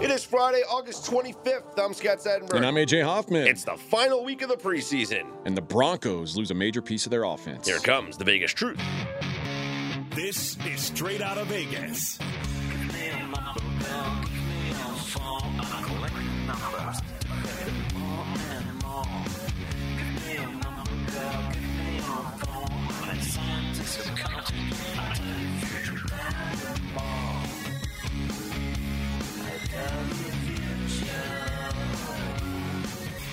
It is Friday, August 25th. I'm Scott Seidenberg. And I'm AJ Hoffman. It's the final week of the preseason. and the Broncos lose a major piece of their offense. Here comes the Vegas Truth. This is straight out of Vegas.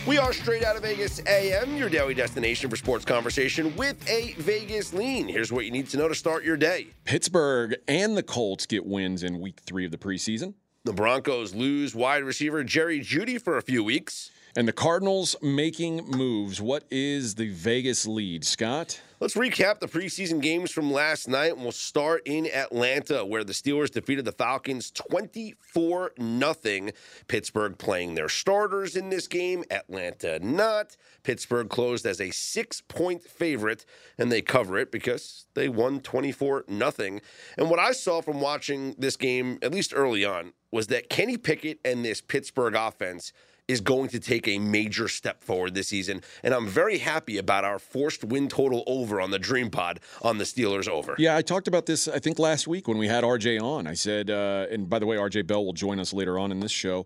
We are straight out of Vegas AM, your daily destination for sports conversation with a Vegas lean. Here's what you need to know to start your day. Pittsburgh and the Colts get wins in week three of the preseason. The Broncos lose wide receiver Jerry Jeudy for a few weeks. And the Cardinals making moves. What is the Vegas lead, Scott? Let's recap the preseason games from last night, and we'll start in Atlanta, where the Steelers defeated the Falcons 24 0 Pittsburgh playing their starters in this game, Atlanta not. Pittsburgh closed as a six point favorite, and they cover it because they won 24 0 And what I saw from watching this game, at least early on, was that Kenny Pickett and this Pittsburgh offense is going to take a major step forward this season. And I'm very happy about our forced win total over on the Dream Pod on the Steelers over. Yeah, I talked about this, I think, last week when we had RJ on. I said, uh, and by the way, RJ Bell will join us later on in this show.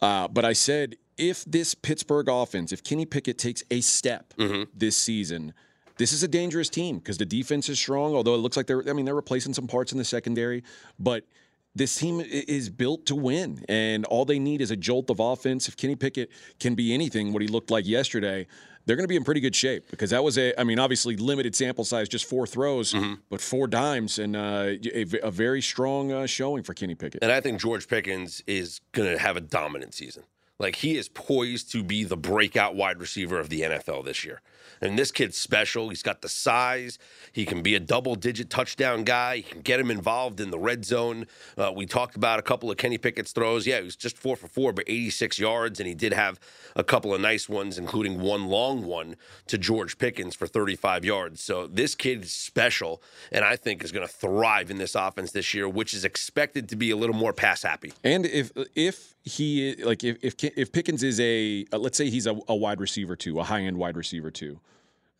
Uh, but I said, if this Pittsburgh offense, if Kenny Pickett takes a step this season, this is a dangerous team because the defense is strong. Although it looks like they're, I mean, they're replacing some parts in the secondary, but this team is built to win, and all they need is a jolt of offense. If Kenny Pickett can be anything, what he looked like yesterday, they're going to be in pretty good shape because that was a, I mean, obviously limited sample size, just four throws, but four dimes, and uh, a, a very strong uh, showing for Kenny Pickett. And I think George Pickens is going to have a dominant season. Like he is poised to be the breakout wide receiver of the NFL this year. And this kid's special. He's got the size. He can be a double digit touchdown guy. He can get him involved in the red zone. Uh, we talked about a couple of Kenny Pickett's throws. Yeah, he was just four for four, but 86 yards. And he did have a couple of nice ones, including one long one to George Pickens for 35 yards. So this kid is special. And I think is going to thrive in this offense this year, which is expected to be a little more pass happy. And if if he like if if, if Pickens is a uh, let's say he's a, a wide receiver too, a high end wide receiver too.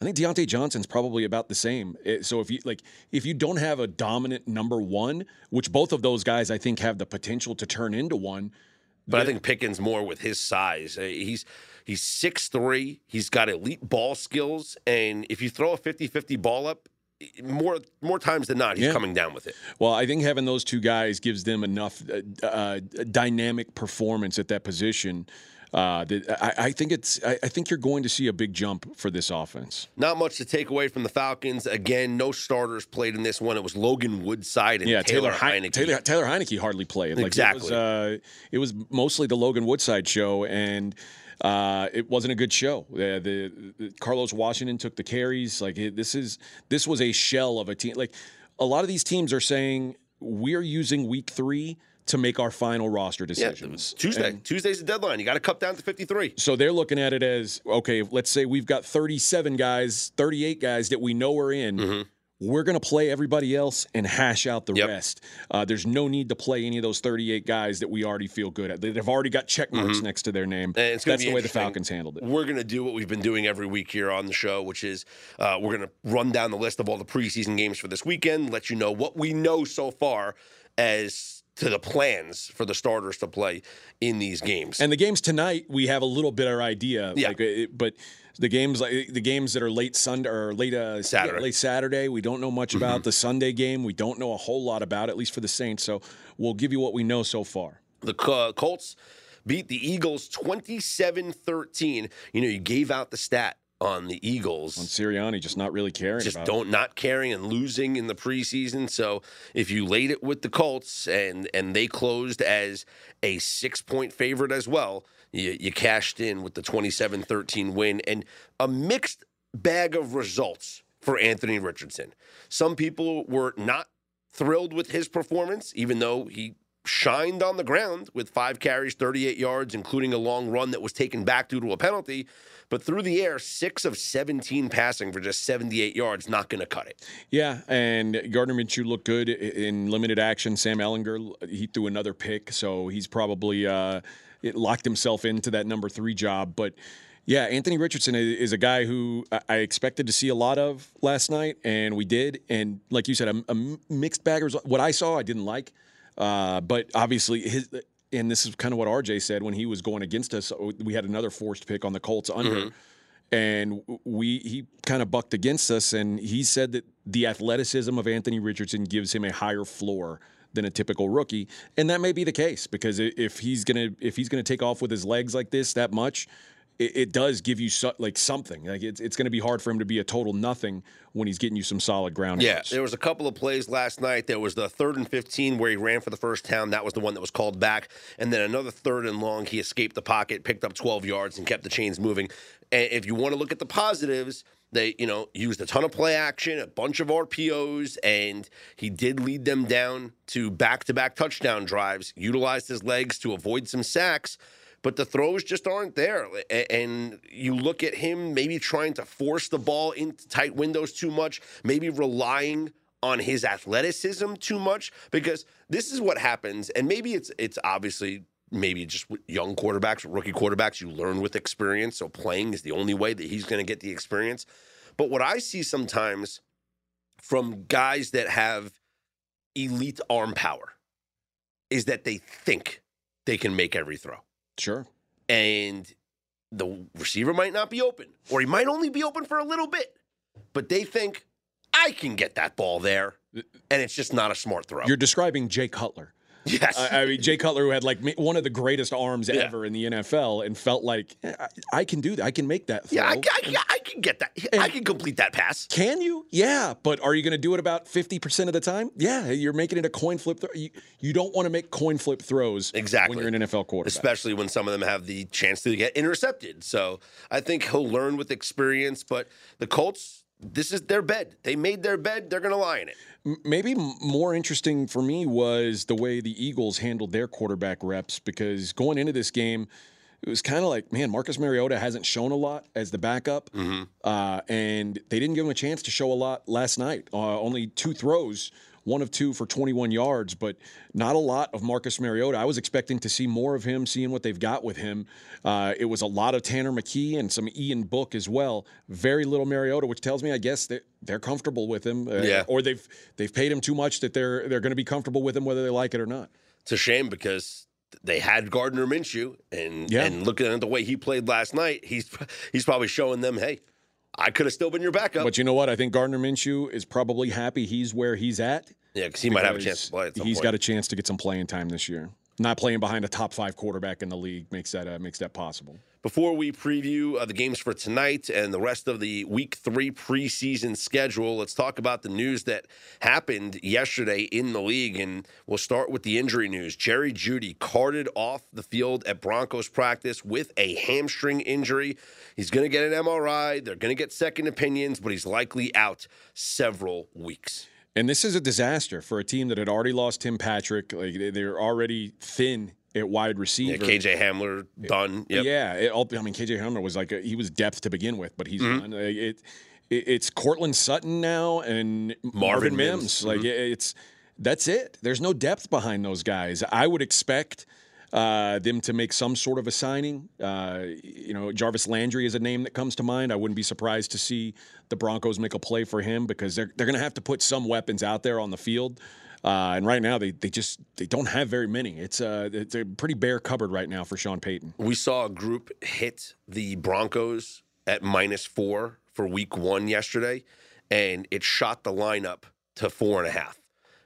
I think Diontae Johnson's probably about the same. Eh, So if you like, if you don't have a dominant number one, which both of those guys I think have the potential to turn into one, But I think Pickens more with his size. Uh, He's he's 6'3". He's got elite ball skills. And if you throw a 50-50 ball up, more more times than not, he's Yeah. coming down with it. Well, I think having those two guys gives them enough uh, uh, dynamic performance at that position. Uh, I, I think it's. I, I think you're going to see a big jump for this offense. Not much to take away from the Falcons. Again, no starters played in this one. It was Logan Woodside and Yeah, Taylor, Taylor, Heineke. Heineke. Taylor, Taylor Heineke hardly played. Like, Exactly. It was, uh, it was mostly the Logan Woodside show, and uh, it wasn't a good show. Uh, the, the Carlos Washington took the carries. Like it, this is this was a shell of a team. Like a lot of these teams are saying we're using week three to make our final roster Yeah, decisions. Tuesday. And Tuesday's the deadline. You got to cut down to 53. so they're looking at it as okay. Let's say we've got 37 guys, 38 guys that we know are in. We're going to play everybody else and hash out the Yep. rest. Uh, there's no need to play any of those 38 guys that we already feel good at. They've already got check marks next to their name. And it's That's the way the. Falcons handled it. We're going to do what we've been doing every week here on the show, which is uh, we're going to run down the list of all the preseason games for this weekend, let you know what we know so far as to the plans for the starters to play in these games. And the games tonight, we have a little bit of idea. Yeah. Like, it, but the games like the games that are late Sunday or late uh, Saturday. Mm-hmm. late Saturday, we don't know much about. The Sunday game, we don't know a whole lot about, at least for the Saints. So we'll give you what we know so far. The uh, Colts beat the Eagles 27 13. You know, you gave out the stat on the Eagles. On Sirianni, just not really caring. just don't not caring and losing in the preseason. So if you laid it with the Colts and and they closed as a six point favorite as well, you, you cashed in with the 27-13 win and a mixed bag of results for Anthony Richardson. Some people were not thrilled with his performance, even though he shined on the ground with five carries, 38 yards, including a long run that was taken back due to a penalty. But through the air, six of 17 passing for just 78 yards, not going to cut it. Yeah, and Gardner Minshew looked good in limited action. Sam Ehlinger, he threw another pick, so he's probably uh, locked himself into that number three job. But yeah, Anthony Richardson is a guy who I expected to see a lot of last night, and we did. And like you said, a, mixed bag. What I saw, I didn't like. Uh, but obviously, his and this is kind of what RJ said when he was going against us. We had another forced pick on the Colts under. Mm-hmm. And we he kind of bucked against us, and he said that the athleticism of Anthony Richardson gives him a higher floor than a typical rookie, and that may be the case because if he's gonna if he's gonna take off with his legs like this that much, it, it does give you so, like something. Like it's, it's going to be hard for him to be a total nothing when he's getting you some solid ground. Yeah, there was a couple of plays last night. There was the third and 15 where he ran for the first down. That was the one that was called back. And then another third and long, he escaped the pocket, picked up 12 yards, and kept the chains moving. And if you want to look at the positives, they, you know, used a ton of play action, a bunch of RPOs, and he did lead them down to back-to-back touchdown drives. Utilized his legs to avoid some sacks but the throws just aren't there. And you look at him maybe trying to force the ball into tight windows too much, maybe relying on his athleticism too much because this is what happens and maybe it's it's obviously maybe just young quarterbacks rookie quarterbacks you learn with experience so playing is the only way that he's going to get the experience but what i see sometimes from guys that have elite arm power is that they think they can make every throw Sure. And the receiver might not be open, or he might only be open for a little bit, but they think I can get that ball there, and it's just not a smart throw. You're describing Jay Cutler. Yes. I, I, mean, Jay Cutler, who had like one of the greatest arms yeah. ever in the NFL and felt like, eh, I, I, can do that. I can make that throw. Yeah, I, I, I can get that. I can complete that pass. Can you? Yeah. But are you going to do it about 50% of the time? Yeah. You're making it a coin flip. Throw. You, you don't want to make coin flip throws exactly. when you're an NFL quarterback. Especially when some of them have the chance to get intercepted. So I think he'll learn with experience. But the Colts, this is their bed. They made their bed. They're going to lie in it. Maybe more interesting for me was the way the Eagles handled their quarterback reps because going into this game, it was kind of like, man, Marcus Mariota hasn't shown a lot as the backup, mm-hmm. uh, and they didn't give him a chance to show a lot last night. Uh, only two throws one of two for 21 yards, but not a lot of Marcus Mariota. I was expecting to see more of him, seeing what they've got with him. Uh, it was a lot of Tanner McKee and some Ian Book as well. Very little Mariota, which tells me, I guess, that they're comfortable with him, uh, yeah. or they've they've paid him too much that they're they're going to be comfortable with him whether they like it or not. It's a shame because they had Gardner Minshew, and yeah. and looking at the way he played last night, he's he's probably showing them, hey, I could have still been your backup. But you know what? I think Gardner Minshew is probably happy he's where he's at. Yeah, because he might have a chance to play. He's point. got a chance to get some playing time this year. Not playing behind a top five quarterback in the league makes that uh, makes that possible. Before we preview uh, the games for tonight and the rest of the Week Three preseason schedule, let's talk about the news that happened yesterday in the league, and we'll start with the injury news. Jerry Jeudy carted off the field at Broncos practice with a hamstring injury. He's going to get an MRI. They're going to get second opinions, but he's likely out several weeks. And this is a disaster for a team that had already lost Tim Patrick. Like they're already thin at wide receiver. Yeah, KJ Hamler done. Yep. Yeah, it, I mean KJ Hamler was like a, he was depth to begin with, but he's mm-hmm. done. It, it, it's Courtland Sutton now and Marvin, Marvin Mims. Mims. Like mm-hmm. it's that's it. There's no depth behind those guys. I would expect uh, them to make some sort of a signing. Uh, you know, Jarvis Landry is a name that comes to mind. I wouldn't be surprised to see the Broncos make a play for him because they're they're going to have to put some weapons out there on the field. Uh, and right now, they, they just they don't have very many. It's a uh, it's a pretty bare cupboard right now for Sean Payton. We saw a group hit the Broncos at minus four for Week One yesterday, and it shot the lineup to four and a half.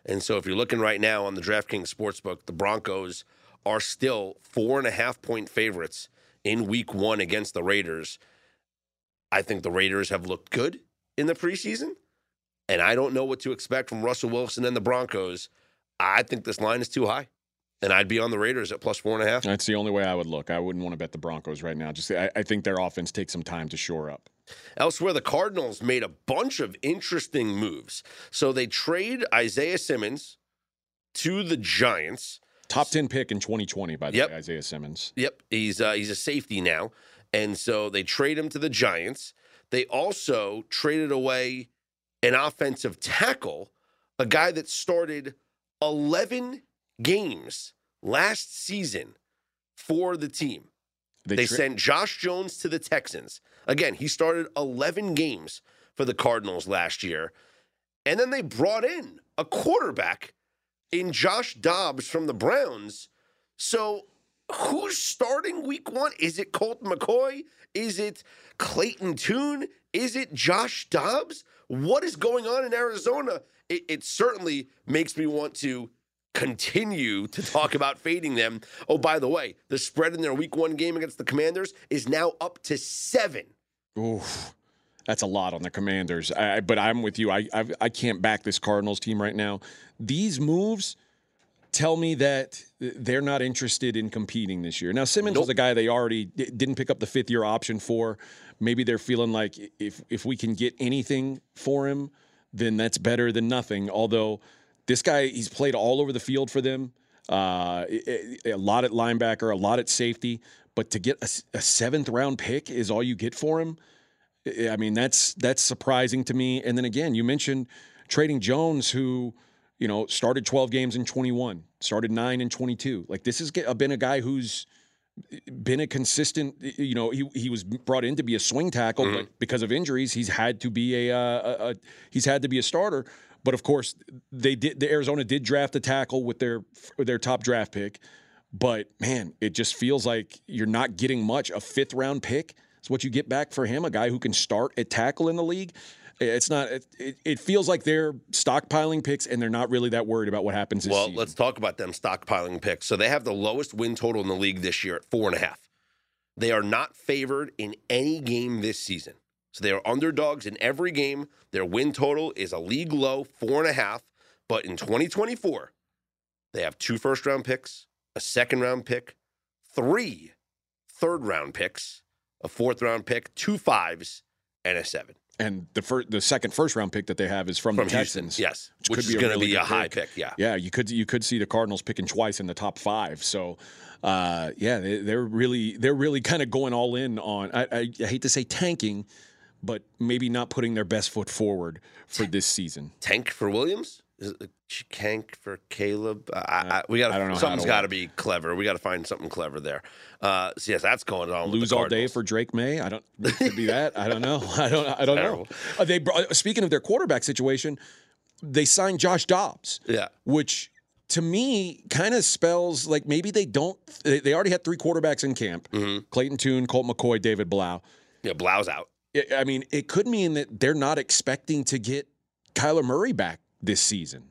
And so, if you're looking right now on the DraftKings Sportsbook, the Broncos are still four and a half point favorites in week one against the Raiders. I think the Raiders have looked good in the preseason, and I don't know what to expect from Russell Wilson and the Broncos. I think this line is too high, and I'd be on the Raiders at plus four and a half. That's the only way I would look. I wouldn't want to bet the Broncos right now. Just I, I think their offense takes some time to shore up. Elsewhere, the Cardinals made a bunch of interesting moves. So they trade Isaiah Simmons to the Giants Top 10 pick in 2020, by the Yep. way, Isaiah Simmons. Yep, he's uh, he's a safety now, and so they trade him to the Giants. They also traded away an offensive tackle, a guy that started eleven games last season for the team. They tra- sent Josh Jones to the Texans. Again, he started 11 games for the Cardinals last year. And then they brought in a quarterback in Josh Dobbs from the Browns. So who's starting week one? Is it Colt McCoy? Is it Clayton Tune? Is it Josh Dobbs? What is going on in Arizona? It, it certainly makes me want to continue to talk about fading them. Oh, by the way, the spread in their week one game against the Commanders is now up to seven. Oof. That's a lot on the Commanders. I, but I'm with you. I, I I can't back this Cardinals team right now. These moves tell me that they're not interested in competing this year. Now Simmons was a guy they already d- didn't pick up the fifth year option for. Maybe they're feeling like if if we can get anything for him, then that's better than nothing. Although this guy, he's played all over the field for them. Uh, a a lot at linebacker, a lot at safety. But to get a seventh round pick is all you get for him. I I mean, that's that's surprising to me. And then again, you mentioned trading Jones, who you know started 12 games in 21, started nine in 22. Like this has been a guy who's been a consistent. You know, he he was brought in to be a swing tackle, but because of injuries, he's had to be a, uh, a, a he's had to be a starter. But of course, they did. The Arizona did draft a tackle with their their top draft pick. But man, it just feels like you're not getting much. A fifth round pick is what you get back for him, a guy who can start at tackle in the league. It's not. It, it, it feels like they're stockpiling picks, and they're not really that worried about what happens this Well, season. let's talk about them stockpiling picks. So they have the lowest win total in the league this year at four and a half. They are not favored in any game this season. So they are underdogs in every game. Their win total is a league low, four and a half. But in 2024, they have two first round picks, a second round pick, three third round picks, a fourth round pick, two fives, and a seven. and the first, the second first round pick that they have is from, From the Houston, Texans. yes, which which, is going to really be a high pick. pick. Yeah, Yeah, you could you could see the Cardinals picking twice in the top five. So, uh, yeah, they, they're really they're really kind of going all in on. I, I, I hate to say tanking, but maybe not putting their best foot forward for this season. tank for Williams? Is it tank for Caleb? I, I, we got I don't know how something's got to be clever. We got to find something clever there. Uh, so yes, that's going on. Lose all day for Drake Maye. I don't. Could be that. I don't know. I don't. I don't know. Uh, they brought, speaking of their quarterback situation, they signed Josh Dobbs. Yeah. which to me kind of spells like maybe they don't. They, they already had three quarterbacks in camp: Mm-hmm. Clayton Tune, Colt McCoy, David Blough. Yeah, Blough's out. I mean, it could mean that they're not expecting to get Kyler Murray back this season.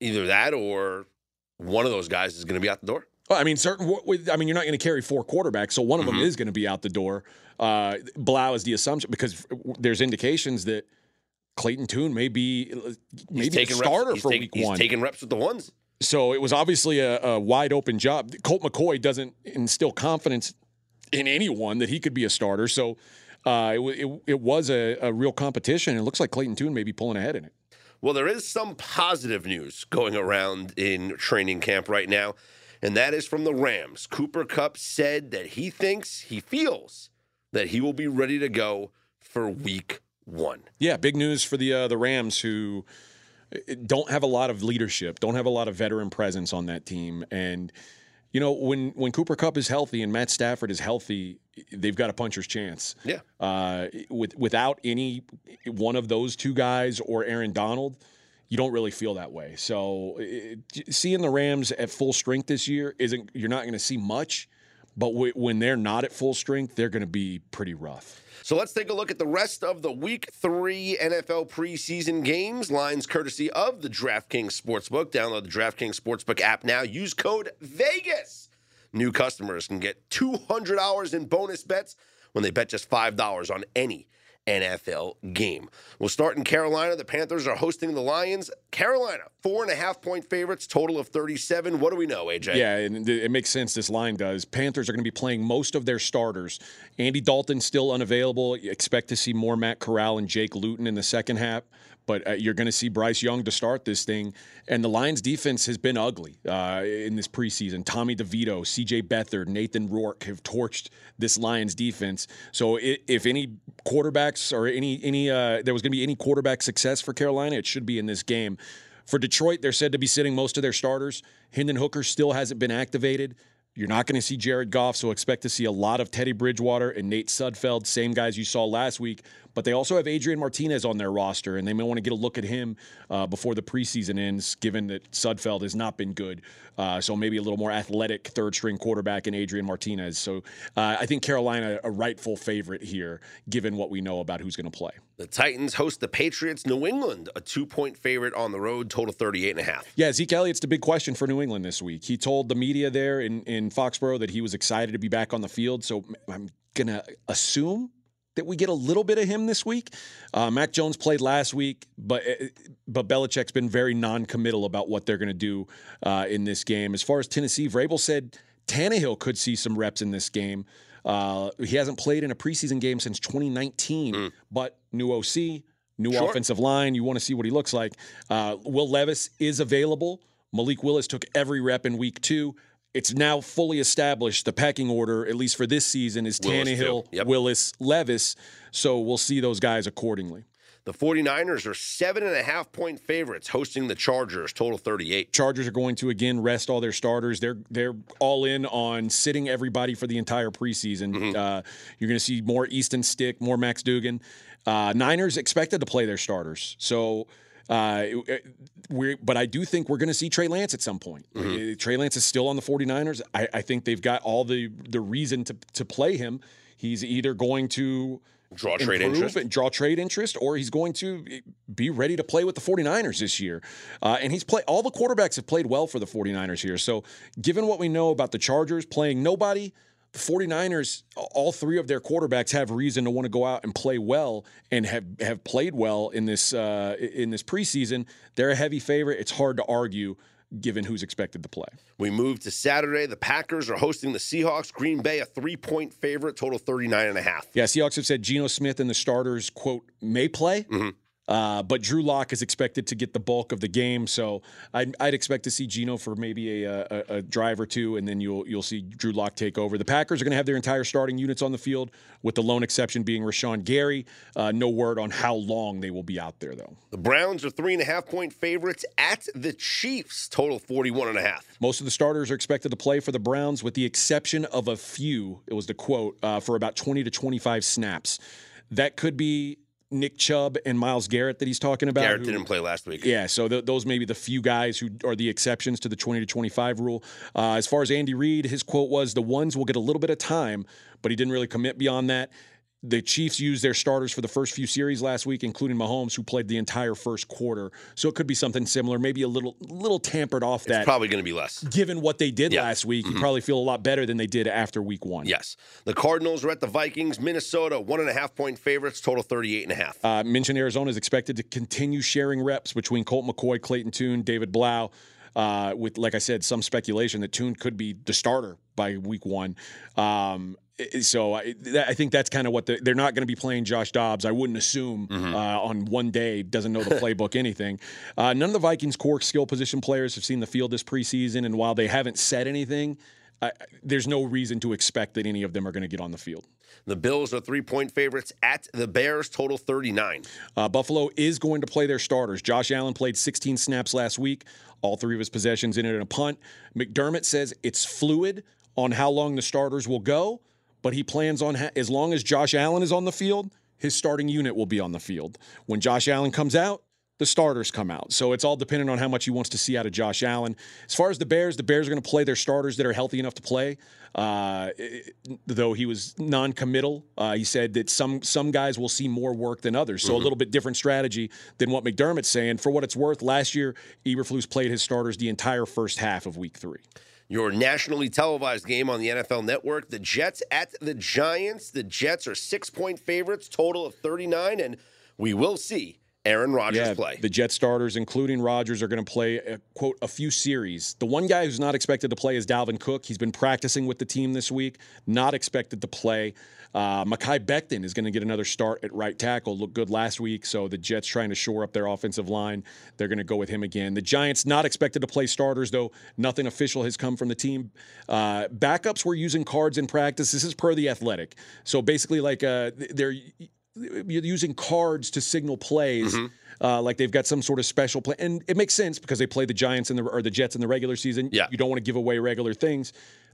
Either that or one of those guys is going to be out the door. Well, I mean, certain. I mean, you're not going to carry four quarterbacks, so one of them is going to be out the door. Uh, Blough is the assumption because there's indications that Clayton Tune may be maybe a starter reps. For taking- week he's one. taking reps with the ones. So it was obviously a, a wide open job. Colt McCoy doesn't instill confidence in anyone that he could be a starter. So uh, it, it, it was a, a real competition. It looks like Clayton Tune may be pulling ahead in it. Well, there is some positive news going around in training camp right now, and that is from the Rams. Cooper Kupp said that he thinks, he feels that he will be ready to go for week one. Yeah, big news for the uh, the Rams who uh, don't have a lot of leadership, don't have a lot of veteran presence on that team, and you know when when Cooper Kupp is healthy and Matt Stafford is healthy, they've got a puncher's chance. Yeah. Uh, with without any one of those two guys or Aaron Donald, you don't really feel that way. So it, seeing the Rams at full strength this year isn't you're not going to see much, but w- when they're not at full strength, they're going to be pretty rough. So let's take a look at the rest of the week three NFL preseason games. Lines courtesy of the DraftKings Sportsbook. Download the DraftKings Sportsbook app now. Use code VEGAS. New customers can get $200 in bonus bets when they bet just $5 on any NFL game. We'll start in Carolina. The Panthers are hosting the Lions. Carolina, four and a half point favorites, total of 37. What do we know, AJ? Yeah, and it makes sense. This line does. Panthers are going to be playing most of their starters. Andy Dalton still unavailable. You expect to see more Matt Corral and Jake Luton in the second half. But uh, you're going to see Bryce Young to start this thing. And the Lions defense has been ugly uh, in this preseason. Tommy DeVito, CJ Beathard, Nathan Rourke have torched this Lions defense. So if any quarterbacks or any any uh, there was going to be any quarterback success for Carolina, it should be in this game. For Detroit, they're said to be sitting most of their starters. Hendon Hooker still hasn't been activated. You're not going to see Jared Goff, so expect to see a lot of Teddy Bridgewater and Nate Sudfeld, same guys you saw last week. But they also have Adrian Martinez on their roster, and they may want to get a look at him uh, before the preseason ends, given that Sudfeld has not been good. Uh, so maybe a little more athletic third string quarterback in Adrian Martinez. So uh, I think Carolina a rightful favorite here, given what we know about who's going to play. The Titans host the Patriots. New England, a two point favorite on the road, total 38 and a half. Yeah, Zeke Elliott's the big question for New England this week. He told the media there in, in Foxborough that he was excited to be back on the field. So I'm going to assume that we get a little bit of him this week. Uh, Mac Jones played last week, but eh, but Belichick's been very non-committal about what they're going to do uh, in this game. As far as Tennessee, Vrabel said Tannehill could see some reps in this game. Uh, he hasn't played in a preseason game since 2019, mm. but new OC, new sure. offensive line. You want to see what he looks like. Uh, Will Levis is available. Malik Willis took every rep in week two it's now fully established the pecking order, at least for this season, is Willis Tannehill, yep. Willis, Levis. So we'll see those guys accordingly. The 49ers are seven and a half point favorites hosting the Chargers, total 38. Chargers are going to again rest all their starters. They're they're all in on sitting everybody for the entire preseason. Mm-hmm. Uh, you're going to see more Easton Stick, more Max Duggan. Uh, Niners expected to play their starters. So uh, we but I do think we're going to see Trey Lance at some point. Mm-hmm. Uh, Trey Lance is still on the 49ers. I, I, think they've got all the the reason to to play him. He's either going to draw trade interest and draw trade interest or he's going to be ready to play with the 49ers this year uh, and he's played all the quarterbacks have played well for the 49ers here so given what we know about the chargers playing nobody the 49ers, all three of their quarterbacks have reason to want to go out and play well and have, have played well in this uh, in this preseason. They're a heavy favorite. It's hard to argue given who's expected to play. We move to Saturday. The Packers are hosting the Seahawks. Green Bay, a three-point favorite, total 39 and a half. Yeah, Seahawks have said Geno Smith and the starters, quote, may play. Mm-hmm. Uh, but Drew Lock is expected to get the bulk of the game, so I'd, I'd expect to see Geno for maybe a, a, a, drive or two, and then you'll you'll see Drew Lock take over. The Packers are going to have their entire starting units on the field, with the lone exception being Rashan Gary. Uh, no word on how long they will be out there, though. The Browns are three and a half point favorites at the Chiefs, total 41 and a half. Most of the starters are expected to play for the Browns, with the exception of a few. It was the quote uh, for about 20 to 25 snaps. That could be Nick Chubb and Myles Garrett that he's talking about. Garrett who, didn't play last week. Yeah, so th- those may be the few guys who are the exceptions to the 20 to 25 rule. Uh, as far as Andy Reid, his quote was the ones will get a little bit of time, but he didn't really commit beyond that. The Chiefs used their starters for the first few series last week, including Mahomes, who played the entire first quarter. So it could be something similar, maybe a little little tampered off that. It's probably going to be less. Given what they did yeah. last week, mm-hmm. you probably feel a lot better than they did after week one. Yes. The Cardinals are at the Vikings. Minnesota, one and a half point favorites, total 38 and a half. Uh, mentioned Arizona is expected to continue sharing reps between Colt McCoy, Clayton Tune, David Blough. Uh, with, like I said, some speculation that Tune could be the starter by week one. Um, so I, I, think that's kind of what the, they're not going to be playing Josh Dobbs. I wouldn't assume mm-hmm. uh, on one day doesn't know the playbook anything. Uh, none of the Vikings core skill position players have seen the field this preseason, and while they haven't said anything, I, there's no reason to expect that any of them are going to get on the field. The Bills are three point favorites at the Bears, total 39. Uh, Buffalo is going to play their starters. Josh Allen played 16 snaps last week, all three of his possessions in it in a punt. McDermott says it's fluid on how long the starters will go but he plans on, ha- as long as Josh Allen is on the field, his starting unit will be on the field. When Josh Allen comes out, the starters come out. So it's all dependent on how much he wants to see out of Josh Allen. As far as the Bears, the Bears are going to play their starters that are healthy enough to play. Uh, though he was non-committal, uh, he said that some some guys will see more work than others. So mm-hmm. a little bit different strategy than what McDermott's saying. For what it's worth, last year Eberflus played his starters the entire first half of Week Three your nationally televised game on the NFL Network. The Jets at the Giants. The Jets are six point favorites, total of 39, and we will see Aaron Rodgers yeah, play. The Jet starters, including Rodgers, are going to play a, quote a few series. The one guy who's not expected to play is Dalvin Cook. He's been practicing with the team this week, not expected to play. Uh, Mekhi Becton is going to get another start at right tackle. Looked good last week, so the Jets trying to shore up their offensive line. They're going to go with him again. The Giants not expected to play starters though. Nothing official has come from the team. Uh, backups were using cards in practice. This is per the Athletic. So basically, like uh, they're using cards to signal plays. Mm-hmm. Uh, like they've got some sort of special play, and it makes sense because they play the Giants in the or the Jets in the regular season. Yeah. you don't want to give away regular things.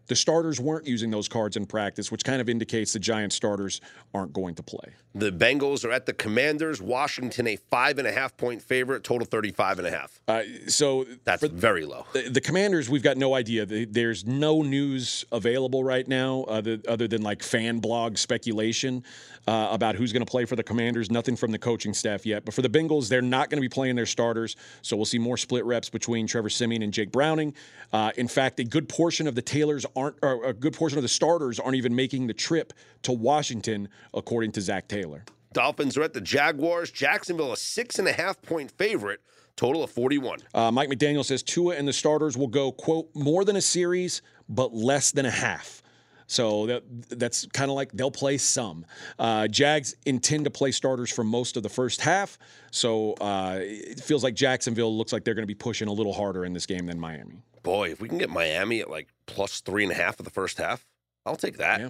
The starters weren't using those cards in practice, which kind of indicates the Giants starters aren't going to play. The Bengals are at the Commanders. Washington, a five and a half point favorite, total 35 and a half. Uh, so that's for, very low. The, the, Commanders, we've got no idea. There's no news available right now other, other than like fan blog speculation uh, about who's going to play for the Commanders. Nothing from the coaching staff yet. But for the Bengals, they're not going to be playing their starters. So we'll see more split reps between Trevor Siemian and Jake Browning. Uh, in fact, a good portion of the Taylors aren't, or a good portion of the starters aren't even making the trip to Washington, according to Zac Taylor. Dolphins are at the Jaguars. Jacksonville, a six and a half point favorite. Total of 41. Uh, Mike McDaniel says Tua and the starters will go, quote, more than a series, but less than a half. So that, that's kind of like they'll play some. Uh, Jags intend to play starters for most of the first half. So uh, it feels like Jacksonville looks like they're going to be pushing a little harder in this game than Miami. Boy, if we can get Miami at like plus three and a half of the first half, I'll take that. Yeah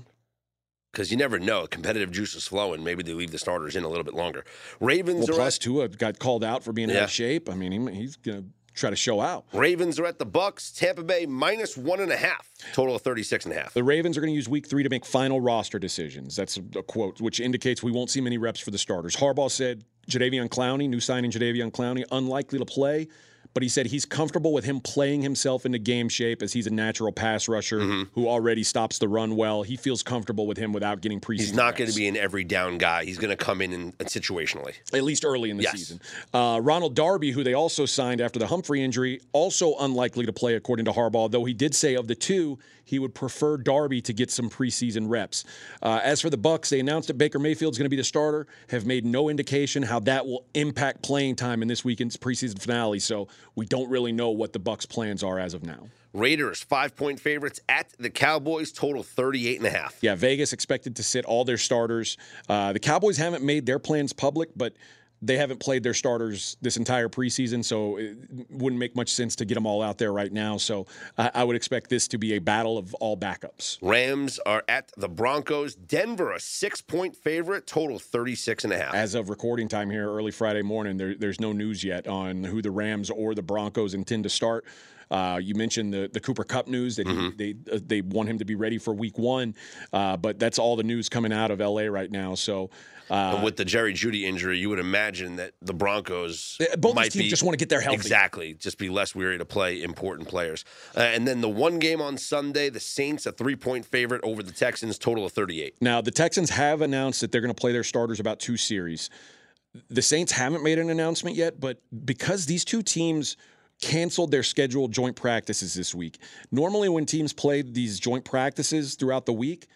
because you never know. Competitive juice is flowing. Maybe they leave the starters in a little bit longer. Ravens well, are plus at, Tua got called out for being yeah. out of shape. I mean, he, he's going to try to show out. Ravens are at the Bucks. Tampa Bay minus one and a half. Total of 36 and a half. The Ravens are going to use week three to make final roster decisions. That's a, quote, which indicates we won't see many reps for the starters. Harbaugh said Jadeveon Clowney, new signing Jadeveon Clowney, unlikely to play but he said he's comfortable with him playing himself into game shape as he's a natural pass rusher mm-hmm. who already stops the run well. He feels comfortable with him without getting preseason. He's not going to be an every down guy. He's going to come in, in, in situationally, at least early in the yes. season. Uh, Ronald Darby, who they also signed after the Humphrey injury, also unlikely to play according to Harbaugh. Though he did say of the two, he would prefer Darby to get some preseason reps. Uh, as for the Bucks, they announced that Baker Mayfield's going to be the starter. Have made no indication how that will impact playing time in this weekend's preseason finale. So we don't really know what the Bucks' plans are as of now. Raiders five point favorites at the Cowboys, total 38 and a half. Yeah, Vegas expected to sit all their starters. Uh, the Cowboys haven't made their plans public, but they haven't played their starters this entire preseason, so it wouldn't make much sense to get them all out there right now. So I, I, would expect this to be a battle of all backups. Rams are at the Broncos. Denver, a six point favorite, total 36 and a half. As of recording time here early Friday morning, there, there's no news yet on who the Rams or the Broncos intend to start. Uh, you mentioned the the Cooper Kupp news that mm-hmm. he, they uh, they want him to be ready for Week One, uh, but that's all the news coming out of LA right now. So uh, with the Jerry Jeudy injury, you would imagine that the Broncos both might teams be, just want to get their healthy. Exactly, just be less weary to play important players. Uh, and then the one game on Sunday, the Saints a three point favorite over the Texans, total of thirty eight. Now the Texans have announced that they're going to play their starters about two series. The Saints haven't made an announcement yet, but because these two teams canceled their scheduled joint practices this week. Normally, when teams play these joint practices throughout the week,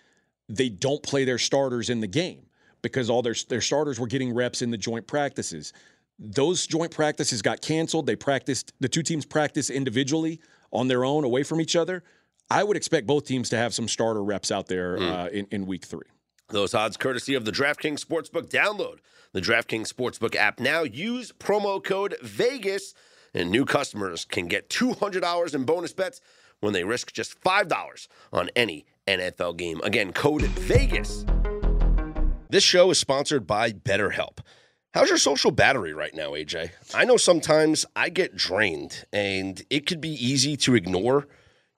they don't play their starters in the game because all their their starters were getting reps in the joint practices. Those joint practices got canceled. They practiced the two teams practice individually on their own away from each other. I would expect both teams to have some starter reps out there mm. uh, in, in week three. Those odds courtesy of the DraftKings Sportsbook. Download the DraftKings Sportsbook app now. Use promo code VEGAS, and new customers can get $200 in bonus bets when they risk just $5 on any NFL game. Again, code VEGAS this show is sponsored by BetterHelp. How's your social battery right now, AJ? I know sometimes I get drained and it could be easy to ignore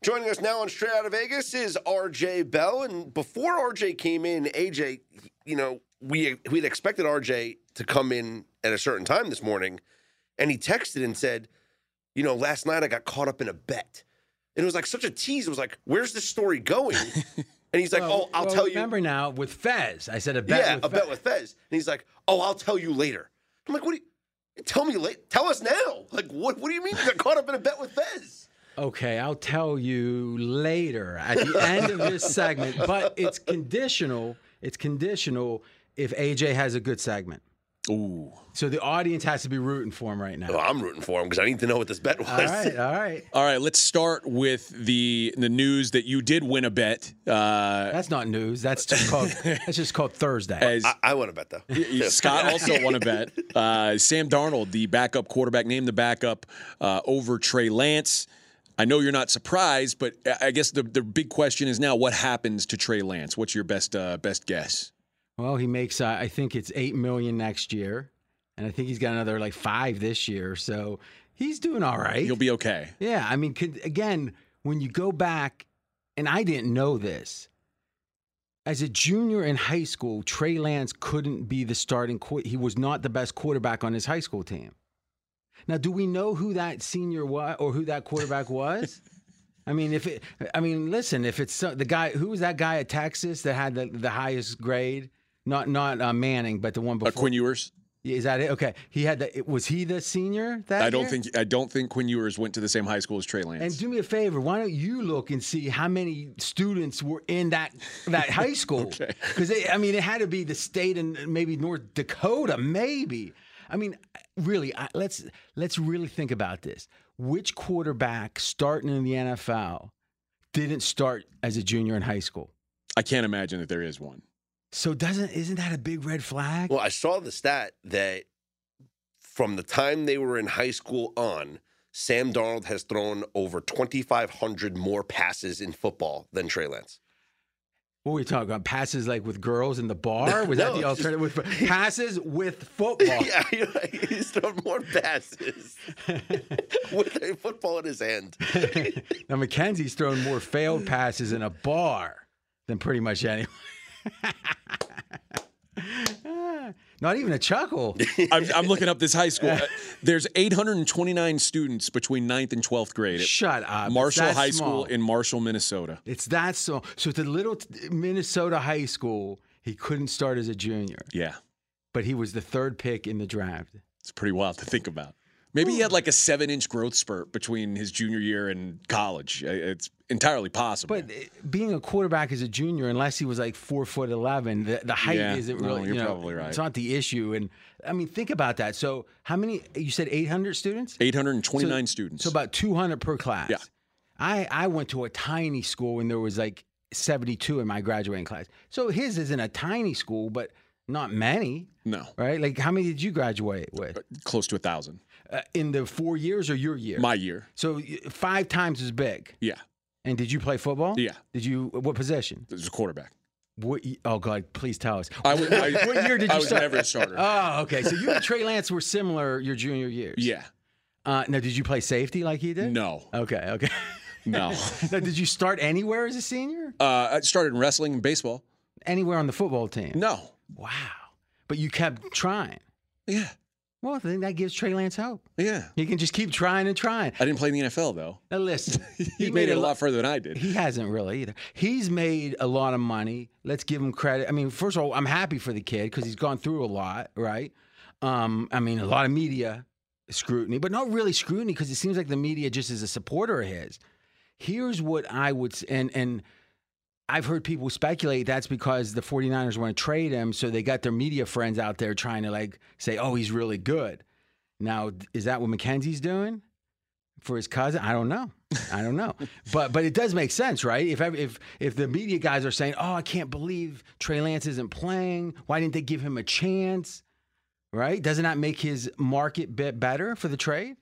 Joining us now on Straight Out of Vegas is RJ Bell. And before RJ came in, AJ, you know, we we'd expected RJ to come in at a certain time this morning, and he texted and said, you know, last night I got caught up in a bet. And it was like such a tease. It was like, where's this story going? And he's like, Well, oh, I'll well, tell you. Remember now with Fez, I said a bet. yeah, with a Fez. bet with Fez. And he's like, oh, I'll tell you later. I'm like, what do you tell me late? Tell us now. Like, what what do you mean you got caught up in a bet with Fez? Okay, I'll tell you later at the end of this segment, but it's conditional. It's conditional if AJ has a good segment. Ooh. So the audience has to be rooting for him right now. Well, I'm rooting for him because I need to know what this bet was. All right, all right. All right, let's start with the the news that you did win a bet. Uh, That's not news. That's just called. that's just called Thursday. as I, I want to bet though. Scott also won a bet. Uh, Sam Darnold, the backup quarterback, named the backup uh, over Trey Lance. I know you're not surprised, but I guess the, the big question is now what happens to Trey Lance? What's your best uh, best guess? Well, he makes. Uh, I think it's eight million next year, and I think he's got another like five this year. So he's doing all right. He'll be okay. Yeah, I mean, could, again, when you go back, and I didn't know this. As a junior in high school, Trey Lance couldn't be the starting. qu- He was not the best quarterback on his high school team. Now, do we know who that senior was or who that quarterback was? I mean, if it, I mean, listen, if it's so- the guy, who was that guy at Texas that had the, the highest grade? Not not uh, Manning, but the one Uh, before. Quinn Ewers. Is that it? Okay, he had the. Was he the senior? That I don't year? think I don't think Quinn Ewers went to the same high school as Trey Lance. And do me a favor, why don't you look and see how many students were in that that high school? Okay. Because I mean, it had to be the state and maybe North Dakota, maybe. I mean, really, I, let's let's really think about this. Which quarterback starting in the NFL didn't start as a junior in high school? I can't imagine that there is one. So doesn't isn't that a big red flag? Well, I saw the stat that from the time they were in high school on, Sam Darnold has thrown over 2,500 more passes in football than Trey Lance. What were we talking about? Passes like with girls in the bar? Was that No, the just- alternative? With passes with football. yeah, he's thrown more passes with a football in his hand. Now Mackenzie's thrown more failed passes in a bar than pretty much anyone. Not even a chuckle. I'm, I'm looking up this high school. Uh, There's 829 students between 9th and 12th grade. at Shut up. Marshall High small. School in Marshall, Minnesota. It's that so. So to little t- Minnesota high school, he couldn't start as a junior, Yeah, but he was the third pick in the draft. it's pretty wild to think about. Maybe he had like a seven inch growth spurt between his junior year and college. Uh, It's entirely possible. But uh, being a quarterback as a junior, unless he was like four foot eleven, the, the height Yeah, isn't really. no, you're you know, probably right. It's not the issue. And I mean, think about that. So how many? You said eight hundred students. 829 So- students. So about 200 per class. Yeah. I, I went to a tiny school and there was like 72 in my graduating class. So his isn't a tiny school, but not many, no, right? Like how many did you graduate with? close to a thousand. Uh, in the four years or your year? My year. so five times as big. Yeah. And did you play football? Yeah. Did you? What position? As a quarterback. What, oh God, please tell us. I was, I, what year did you I was never a starter. Oh, okay. So you and Trey Lance were similar your junior years. yeah. Uh, now, did you play safety like he did? No. Okay. Okay. No. now, did you start anywhere as a senior? Uh, I started in wrestling and baseball. Anywhere on the football team? No. Wow. But you kept trying. Yeah. Well, I think that gives Trey Lance hope. Yeah. He can just keep trying and trying. I didn't play in the NFL though. Now listen, He, made, it a lo- lot further than I did. He hasn't really either. He's made a lot of money. Let's give him credit. I mean, first of all, I'm happy for the kid because he's gone through a lot, right? Um, I mean, a lot of media scrutiny, but not really scrutiny because it seems like the media just is a supporter of his. Here's what I would and and I've heard people speculate that's because the 49ers want to trade him, so they got their media friends out there trying to like say, "Oh, he's really good." Now, is that what McKenzie's doing for his cousin? I don't know. I don't know. but but it does make sense, right? If if if the media guys are saying, "Oh, I can't believe Trey Lance isn't playing. Why didn't they give him a chance?" Right? Doesn't that make his market bit better for the trade?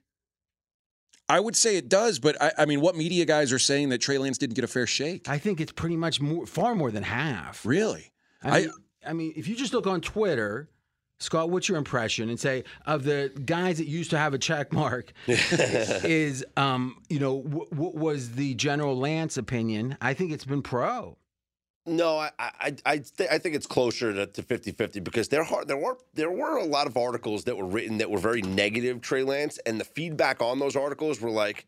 I would say it does, but I, I mean, what media guys are saying that Trey Lance didn't get a fair shake? I think it's pretty much more, far more than half. Really? I mean, I, mean, if you just look on Twitter, Scott, what's your impression? And say of the guys that used to have a check mark, is um, you know, what, what was the general Lance opinion? I think it's been pro. No, I I I, th- I think it's closer to, to 50-50 because there are, there were there were a lot of articles that were written that were very negative Trey Lance, and the feedback on those articles were like,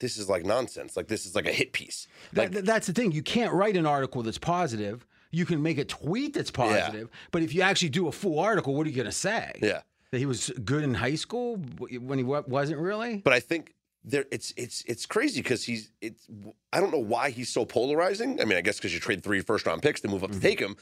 "This is like nonsense. Like this is like a hit piece." Like That, that's the thing. You can't write an article that's positive. You can make a tweet that's positive, but if you actually do a full article, what are you going to say? yeah, That he was good in high school when he wasn't really. but I think there it's it's it's crazy because he's it's I don't know why he's so polarizing. I mean, I guess because you trade three first round picks to move up to take him,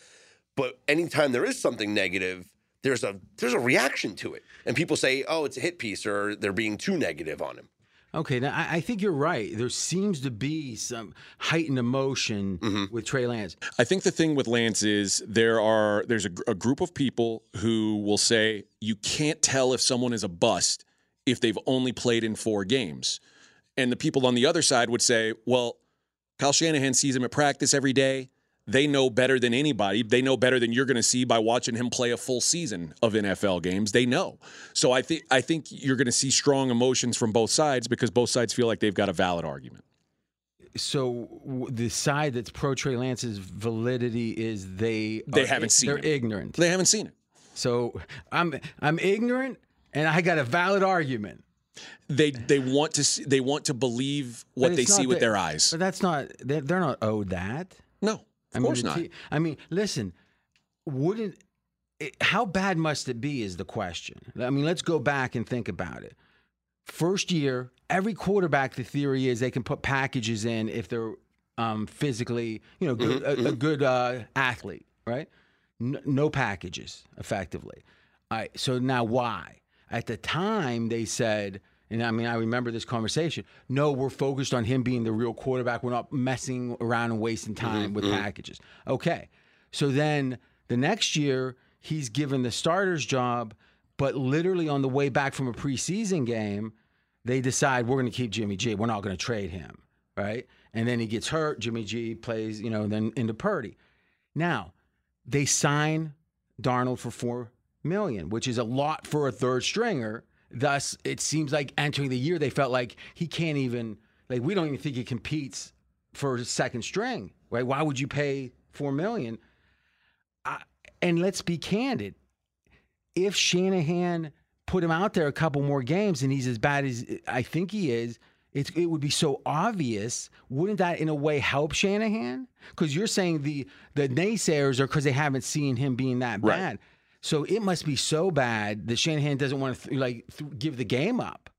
but anytime there is something negative. There's a there's a reaction to it, and people say, "Oh, it's a hit piece," or they're being too negative on him. Okay, now I, I think you're right. There seems to be some heightened emotion Mm-hmm. with Trey Lance. I think the thing with Lance is there are there's a, a group of people who will say you can't tell if someone is a bust if they've only played in four games, and the people on the other side would say, well, Kyle Shanahan sees him at practice every day. They know better than anybody. They know better than you're going to see by watching him play a full season of NFL games. They know. So I think I think you're going to see strong emotions from both sides because both sides feel like they've got a valid argument. So w- the side that's pro Trey Lance's validity is they They haven't seen it. they're ignorant. They haven't seen it. So I'm I'm ignorant and I got a valid argument. They they want to see, they want to believe what they see with their eyes. But that's not they're, they're not owed that. No, of I mean, course the not. I mean, listen, wouldn't it, how bad must it be is the question. I mean, let's go back and think about it. First year, every quarterback, the theory is they can put packages in if they're um, physically, you know, good, a, a good uh, athlete, right? No, no packages, effectively. All right. So now, why? At the time, they said, and I mean, I remember this conversation. No, we're focused on him being the real quarterback. We're not messing around and wasting mm-hmm, time with mm-hmm. packages. Okay. So then the next year, he's given the starter's job, but literally on the way back from a preseason game, they decide we're going to keep Jimmy G. We're not going to trade him, right? And then he gets hurt. Jimmy G plays, you know, then into Purdy. Now, they sign Darnold for four million, which is a lot for a third stringer. Thus, it seems like entering the year they felt like he can't even like we don't even think he competes for second string, right? Why would you pay four million? I, and let's be candid. If Shanahan put him out there a couple more games and he's as bad as I think he is, it, it would be so obvious. Wouldn't that, in a way, help Shanahan? Because you're saying the the naysayers are because they haven't seen him being that Right. bad. So it must be so bad that Shanahan doesn't want to th- like th- give the game up,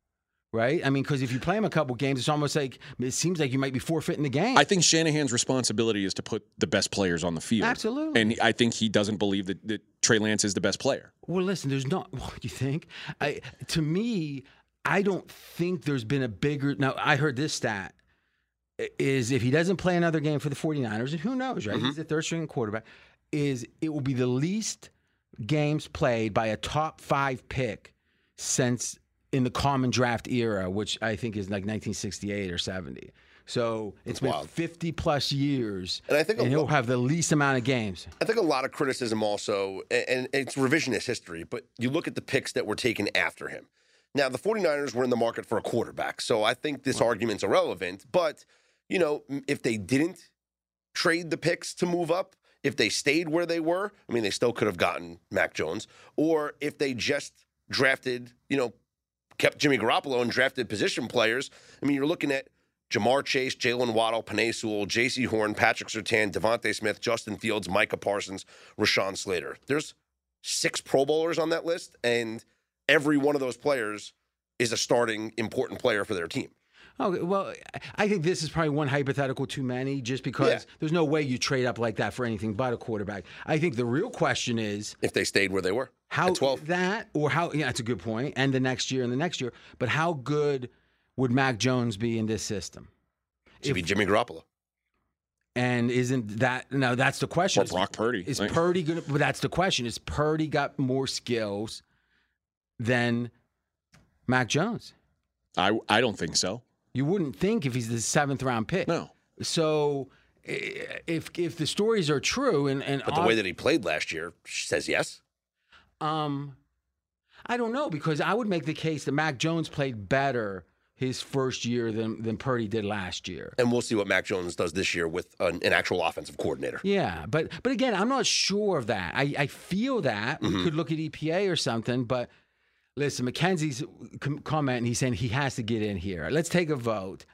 right? I mean, because if you play him a couple games, it's almost like it seems like you might be forfeiting the game. I think Shanahan's responsibility is to put the best players on the field. Absolutely. And I think he doesn't believe that, that Trey Lance is the best player. Well, listen, there's not. What you think? I to me, I don't think there's been a bigger. Now, I heard this stat is if he doesn't play another game for the 49ers, and who knows, right? Mm-hmm. He's the third string quarterback. Is it will be the least games played by a top five pick since in the common draft era, which I think is like 1968 or 70. So it's been wild. 50 plus years, And I think a and he'll lo- have the least amount of games. I think a lot of criticism also, and it's revisionist history, but you look at the picks that were taken after him. Now, the 49ers were in the market for a quarterback, so I think this argument's irrelevant. But, you know, if they didn't trade the picks to move up, if they stayed where they were, I mean, they still could have gotten Mac Jones, or if they just drafted, you know, kept Jimmy Garoppolo and drafted position players, I mean, you're looking at Ja'Marr Chase, Jaylen Waddle, Penei Sewell, Jaycee Horn, Patrick Surtain, DeVonta Smith, Justin Fields, Micah Parsons, Rashawn Slater. There's six Pro Bowlers on that list, and every one of those players is a starting important player for their team. Okay, well, I think this is probably one hypothetical too many, just because Yeah. there's no way you trade up like that for anything but a quarterback. I think the real question is If they stayed where they were how at 12. that or how yeah, that's a good point. And the next year and the next year, but how good would Mac Jones be in this system? Should be Jimmy Garoppolo. And isn't that no? That's the question. Or Brock Purdy. Is Like- Purdy gonna? But that's the question. Is Purdy got more skills than Mac Jones? I I don't think so. You wouldn't think if he's the seventh round pick. No. So if if the stories are true and and But the way that he played last year says yes. um, I don't know because I would make the case that Mac Jones played better his first year than than Purdy did last year. And we'll see what Mac Jones does this year with an, an actual offensive coordinator. Yeah, but but again, I'm not sure of that. I, I feel that Mm-hmm. we could look at EPA or something, but listen, Mackenzie's com- comment, he's saying he has to get in here. Let's take a vote.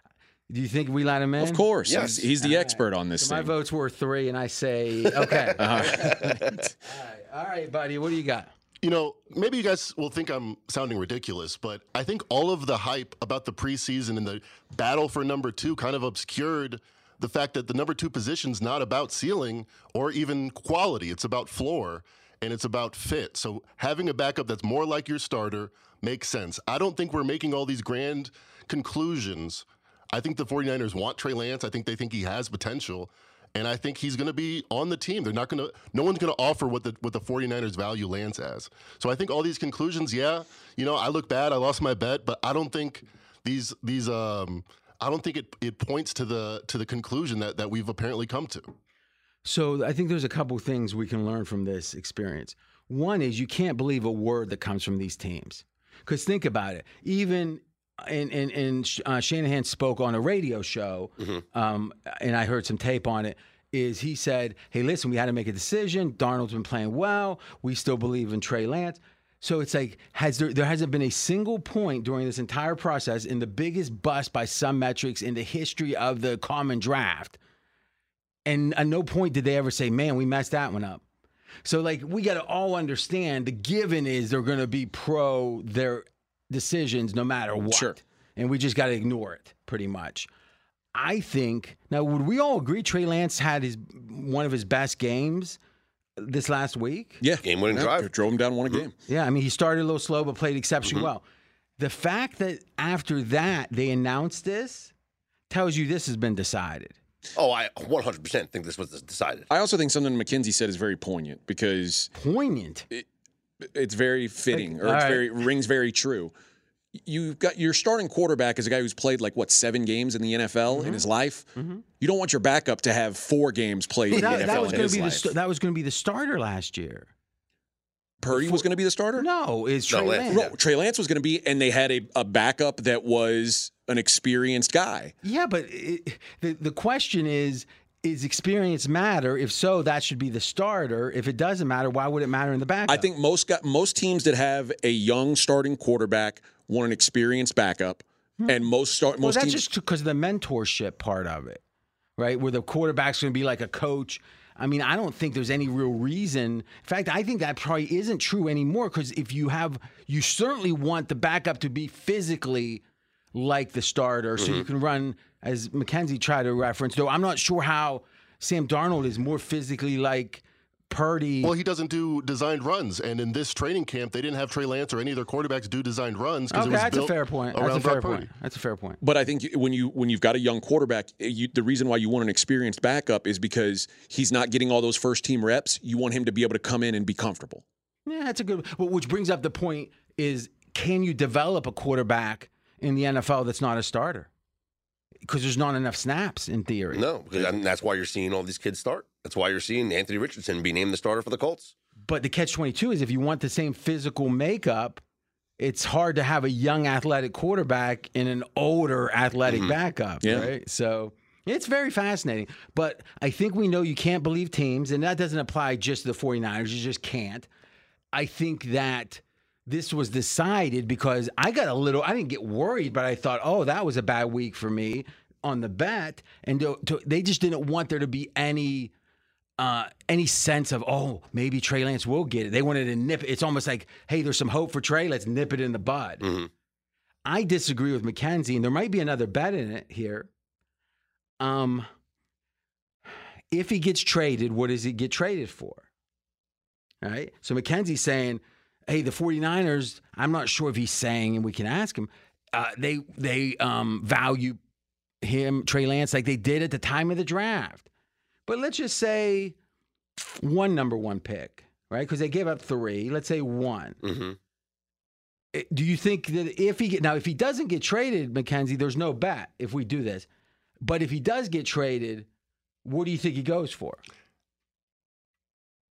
Do you think we let him in? Of course. Yes. He's, he's the expert on this So my thing. vote's worth three, and I say okay. All right, all right, buddy. What do you got? You know, maybe you guys will think I'm sounding ridiculous, but I think all of the hype about the preseason and the battle for number two kind of obscured the fact that the number two position's not about ceiling or even quality. It's about floor and it's about fit. So having a backup that's more like your starter makes sense. I don't think we're making all these grand conclusions. I think the 49ers want Trey Lance. I think they think he has potential. And I think he's going to be on the team. They're not going to. No one's going to offer what the what the 49ers value Lance as. So I think all these conclusions. Yeah, you know, I look bad. I lost my bet, but I don't think these these. Um, I don't think it it points to the to the conclusion that that we've apparently come to. So I think there's a couple things we can learn from this experience. One is you can't believe a word that comes from these teams. Because think about it. Even and and, and uh, Shanahan spoke on a radio show, um, and I heard some tape on it. Is he said, "Hey, listen, we had to make a decision. Darnold's been playing well. We still believe in Trey Lance." So it's like has there there hasn't been a single point during this entire process in the biggest bust by some metrics in the history of the common draft and at no point did they ever say, "Man, we messed that one up." So like we got to all understand the given is they're going to be pro their decisions no matter what. Sure. And we just got to ignore it pretty much. I think now would we all agree Trey Lance had his one of his best games this last week? Yeah. Game-winning Yeah, drive. Drove him down, won a game. Yeah, I mean he started a little slow but played exceptionally Mm-hmm. well. The fact that after that they announced this tells you this has been decided. Oh, I 100% think this was decided. I also think something McKenzie said is very poignant because Poignant. it's very fitting or all it's right. very rings very true. You've got your starting quarterback is a guy who's played like what seven games in the NFL Mm-hmm. in his life. You don't want your backup to have four games played in the That, NFL that was in going his to be the st- that was going to be the starter last year. Purdy was going to be the starter. No, is Trey Lance, Lance. No, Trey Lance was going to be, and they had a, a backup that was an experienced guy. Yeah, but it, the the question is. Is experience matter? If so, that should be the starter. If it doesn't matter, why would it matter in the backup? I think most got, most teams that have a young starting quarterback want an experienced backup, and most start Hmm. Well, most that's teams. just because of the mentorship part of it, right? Where the quarterback's going to be like a coach. I mean, I don't think there's any real reason. In fact, I think that probably isn't true anymore because if you have, you certainly want the backup to be physically like the starter so Mm-hmm. you can run, as Mackenzie tried to reference, though I'm not sure how Sam Darnold is more physically like Purdy. Well, he doesn't do designed runs, and in this training camp, they didn't have Trey Lance or any of their quarterbacks do designed runs because okay, it was that's a built fair point. That's a fair Brock point. Purdy. That's a fair point. But I think you- when you when you've got a young quarterback, you, the reason why you want an experienced backup is because he's not getting all those first team reps. You want him to be able to come in and be comfortable. Yeah, that's a good. Well, which brings up the point: is can you develop a quarterback in the NFL that's not a starter? Because there's not enough snaps in theory. No, because and that's why you're seeing all these kids start. That's why you're seeing Anthony Richardson be named the starter for the Colts. But the catch 22 is if you want the same physical makeup, it's hard to have a young athletic quarterback in an older athletic mm-hmm. backup, Yeah. right? So it's very fascinating. But I think we know you can't believe teams, and that doesn't apply just to the 49ers. You just can't. I think that this was decided because I got a little, I didn't get worried, but I thought, oh, that was a bad week for me on the bet. And to, to- they just didn't want there to be any uh, any sense of oh maybe Trey Lance will get it. They wanted to nip it. It's almost like hey, there's some hope for Trey. Let's nip it in the bud. I disagree with McKenzie, and there might be another bet in it here. Um, if he gets traded, what does he get traded for? All right. So Mackenzie's saying, hey, the 49ers, I'm not sure if he's saying, and we can ask him, uh, they they um, value him, Trey Lance, like they did at the time of the draft. But let's just say one number one pick, right? Because they gave up three. Let's say one. Mm-hmm. Do you think that if he get now if he doesn't get traded, McKenzie, there's no bet if we do this. But if he does get traded, what do you think he goes for?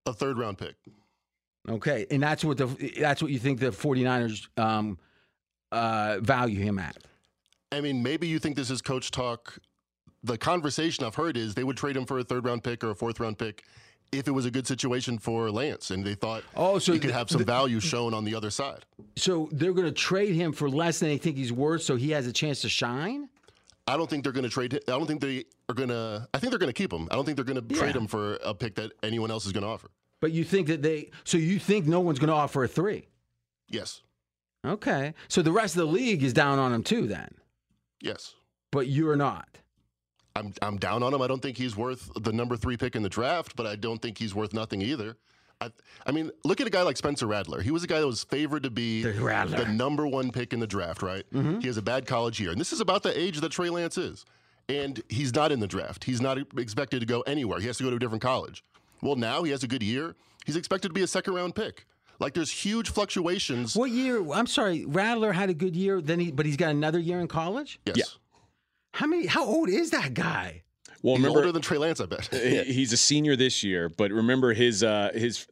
A third round pick. Okay, and that's what the that's what you think the 49ers um, uh, value him at. I mean, maybe you think this is coach talk. The conversation I've heard is they would trade him for a third round pick or a fourth round pick if it was a good situation for Lance, and they thought Oh, so he could the- have some the- value shown on the other side. So they're going to trade him for less than they think he's worth, so he has a chance to shine. I don't think they're going to trade. I don't think they are going to. I think they're going to keep him. I don't think they're going to trade him for a pick that anyone else is going to offer. But you think that they? So you think no one's going to offer a three? Yes, Okay, so the rest of the league is down on him too, then. yes. But you're not. I'm I'm down on him. I don't think he's worth the number three pick in the draft, but I don't think he's worth nothing either. I, I mean, look at a guy like Spencer Rattler. He was a guy that was favored to be The the number one pick in the draft, right? Mm-hmm. He has a bad college year, and this is about the age that Trey Lance is, and he's not in the draft. He's not expected to go anywhere. He has to go to a different college. Well, now he has a good year. He's expected to be a second round pick. Like there's huge fluctuations. What year? I'm sorry, Rattler had a good year. Then he, but he's got another year in college. Yes. Yeah. How many? How old is that guy? Well, He's remember, older than Trey Lance, I bet. he's a senior this year, but remember his uh his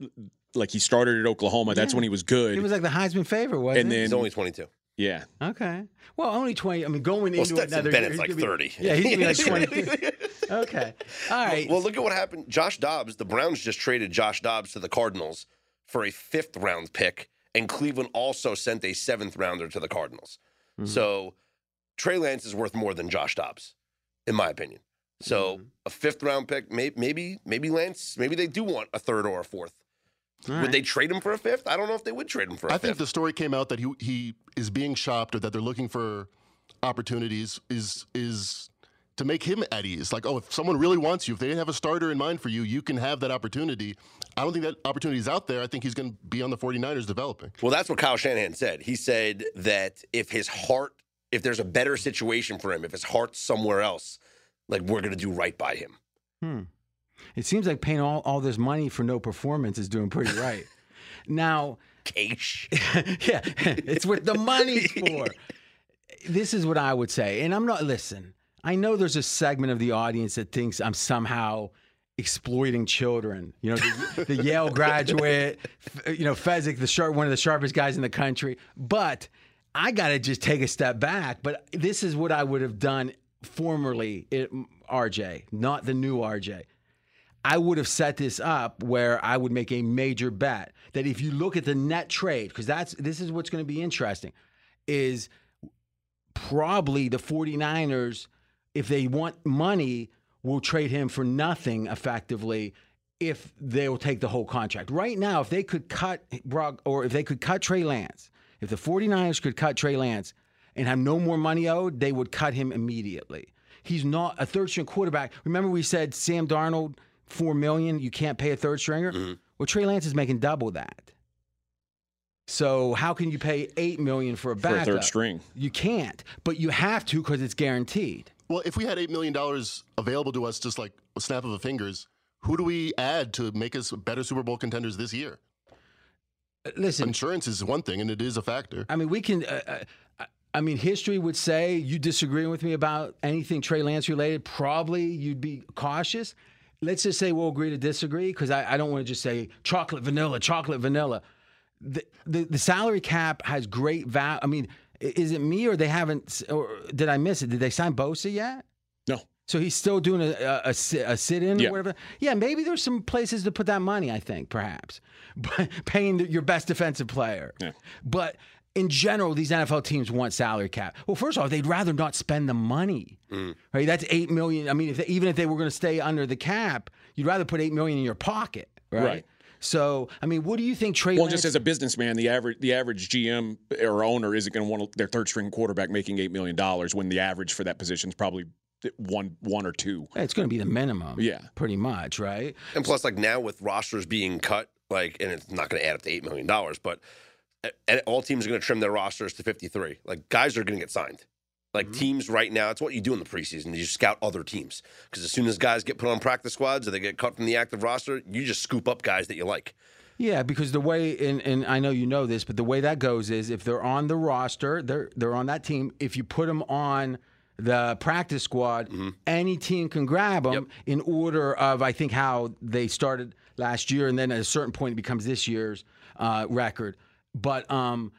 like he started at Oklahoma. That's Yeah. when he was good. He was like the Heisman favorite, wasn't And he? then- He's only 22. Yeah. Okay. Well, only 20. I mean, going Well, into Stetson another Bennett's year, like he's gonna 30. Yeah, he's going to be like 20. okay. All right. Well, look at what happened. Josh Dobbs, the Browns just traded Josh Dobbs to the Cardinals for a fifth round pick, and Cleveland also sent a seventh rounder to the Cardinals. Mm-hmm. So Trey Lance is worth more than Josh Dobbs, in my opinion. So Mm-hmm. a fifth round pick, maybe, maybe, maybe Lance, maybe they do want a third or a fourth. All Would they trade him for a fifth? I don't know if they would trade him for a I fifth. think the story came out that he he is being shopped or that they're looking for opportunities is is to make him at ease. Like, oh, if someone really wants you, if they have a starter in mind for you, you can have that opportunity. I don't think that opportunity is out there. I think he's going to be on the 49ers developing. Well, that's what Kyle Shanahan said. He said that if his heart, if there's a better situation for him, if his heart's somewhere else, like we're going to do right by him. Hmm. It seems like paying all, all this money for no performance is doing pretty right. now, Cash. yeah, it's what the money's for. This is what I would say. And I'm not, listen, I know there's a segment of the audience that thinks I'm somehow exploiting children. You know, the, the Yale graduate, you know, Fezzik, the sharp, one of the sharpest guys in the country. But I got to just take a step back. But this is what I would have done formerly, it, RJ, not the new RJ. I would have set this up where I would make a major bet that if you look at the net trade, because that's this is what's going to be interesting, is probably the 49ers, if they want money, will trade him for nothing effectively if they will take the whole contract. Right now, if they could cut Brock or if they could cut Trey Lance, if the 49ers could cut Trey Lance and have no more money owed, they would cut him immediately. He's not a third string quarterback. Remember we said Sam Darnold, four million, you can't pay a third stringer? Well, Trey Lance is making double that. So how can you pay eight million for a For a third string. You can't, but you have to because it's guaranteed. Well, if we had $8 million available to us just like a snap of the fingers, who do we add to make us better Super Bowl contenders this year? Listen, Insurance is one thing, and it is a factor. I mean, we can. Uh, uh, I mean, history would say you disagreeing with me about anything Trey Lance related. Probably you'd be cautious. Let's just say we'll agree to disagree because I, I don't want to just say chocolate vanilla, chocolate vanilla. The, the the salary cap has great value. I mean, is it me or they haven't? Or did I miss it? Did they sign Bosa yet? No. So he's still doing a, a, a, sit- sit-in Yeah. or whatever. Yeah, maybe there's some places to put that money. I think perhaps, but paying the, your best defensive player. Yeah. But in general, these NFL teams want salary cap. Well, first of all, they'd rather not spend the money. Mm. Right? That's eight million. I mean, if they, even if they were going to stay under the cap, you'd rather put eight million in your pocket. Right. Right. So, I mean, what do you think Trey Well, Lance? just as a businessman, the average the average GM or owner isn't going to want their third string quarterback making eight million dollars when the average for that position is probably one one or two. it's going to be the minimum. Yeah. Pretty much, right? And plus, like now with rosters being cut, like, and it's not going to add up to eight million dollars, but and all teams are going to trim their rosters to fifty-three. Like, guys are going to get signed. Like Mm-hmm. teams right now, it's what you do in the preseason. You scout other teams because as soon as guys get put on practice squads or they get cut from the active roster, you just scoop up guys that you like. Yeah, because the way and, and I know you know this, but the way that goes is if they're on the roster, they're they're on that team. If you put them on the practice squad, any team can grab them in order of I think how they started last year, and then at a certain point it becomes this year's uh, record. But um,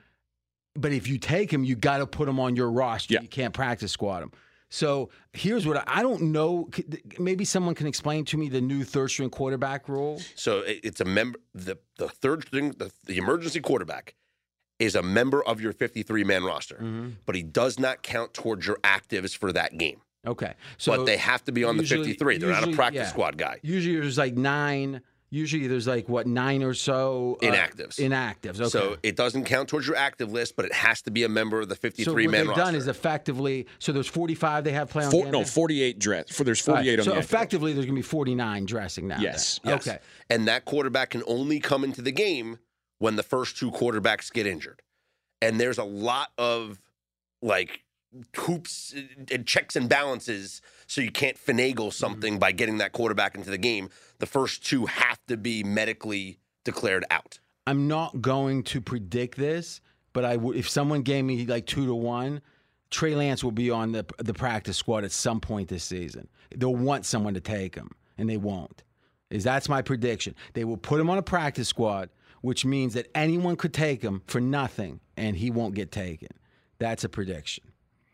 but if you take them, you got to put them on your roster. Yeah. You can't practice squad them. So here's what I, I don't know. Maybe someone can explain to me the new third string quarterback rule. So it's a member. The the third string, the, the emergency quarterback, is a member of your fifty-three man roster, Mm-hmm. but he does not count towards your actives for that game. Okay, so but they have to be on usually- the fifty-three. They're not a practice yeah. squad guy. Usually there's like nine. Usually there's like what nine or so uh, Inactives. Inactives. Okay. So it doesn't count towards your active list, but it has to be a member of the 53 So 53 what man they've roster. done is effectively so there's 45 they have play on. Four, game no, day? forty eight dress. For there's forty eight right, on So the active. effectively there's going to be 49 dressing now. Yes. Yes. Okay. And that quarterback can only come into the game when the first two quarterbacks get injured. And there's a lot of like hoops and checks and balances, so you can't finagle something by getting that quarterback into the game. The first two have to be medically declared out. I'm not going to predict this, but I would if someone gave me like two to one, Trey Lance will be on the the practice squad at some point this season. They'll want someone to take him, and they won't. Is that's my prediction? They will put him on a practice squad, which means that anyone could take him for nothing, and he won't get taken. That's a prediction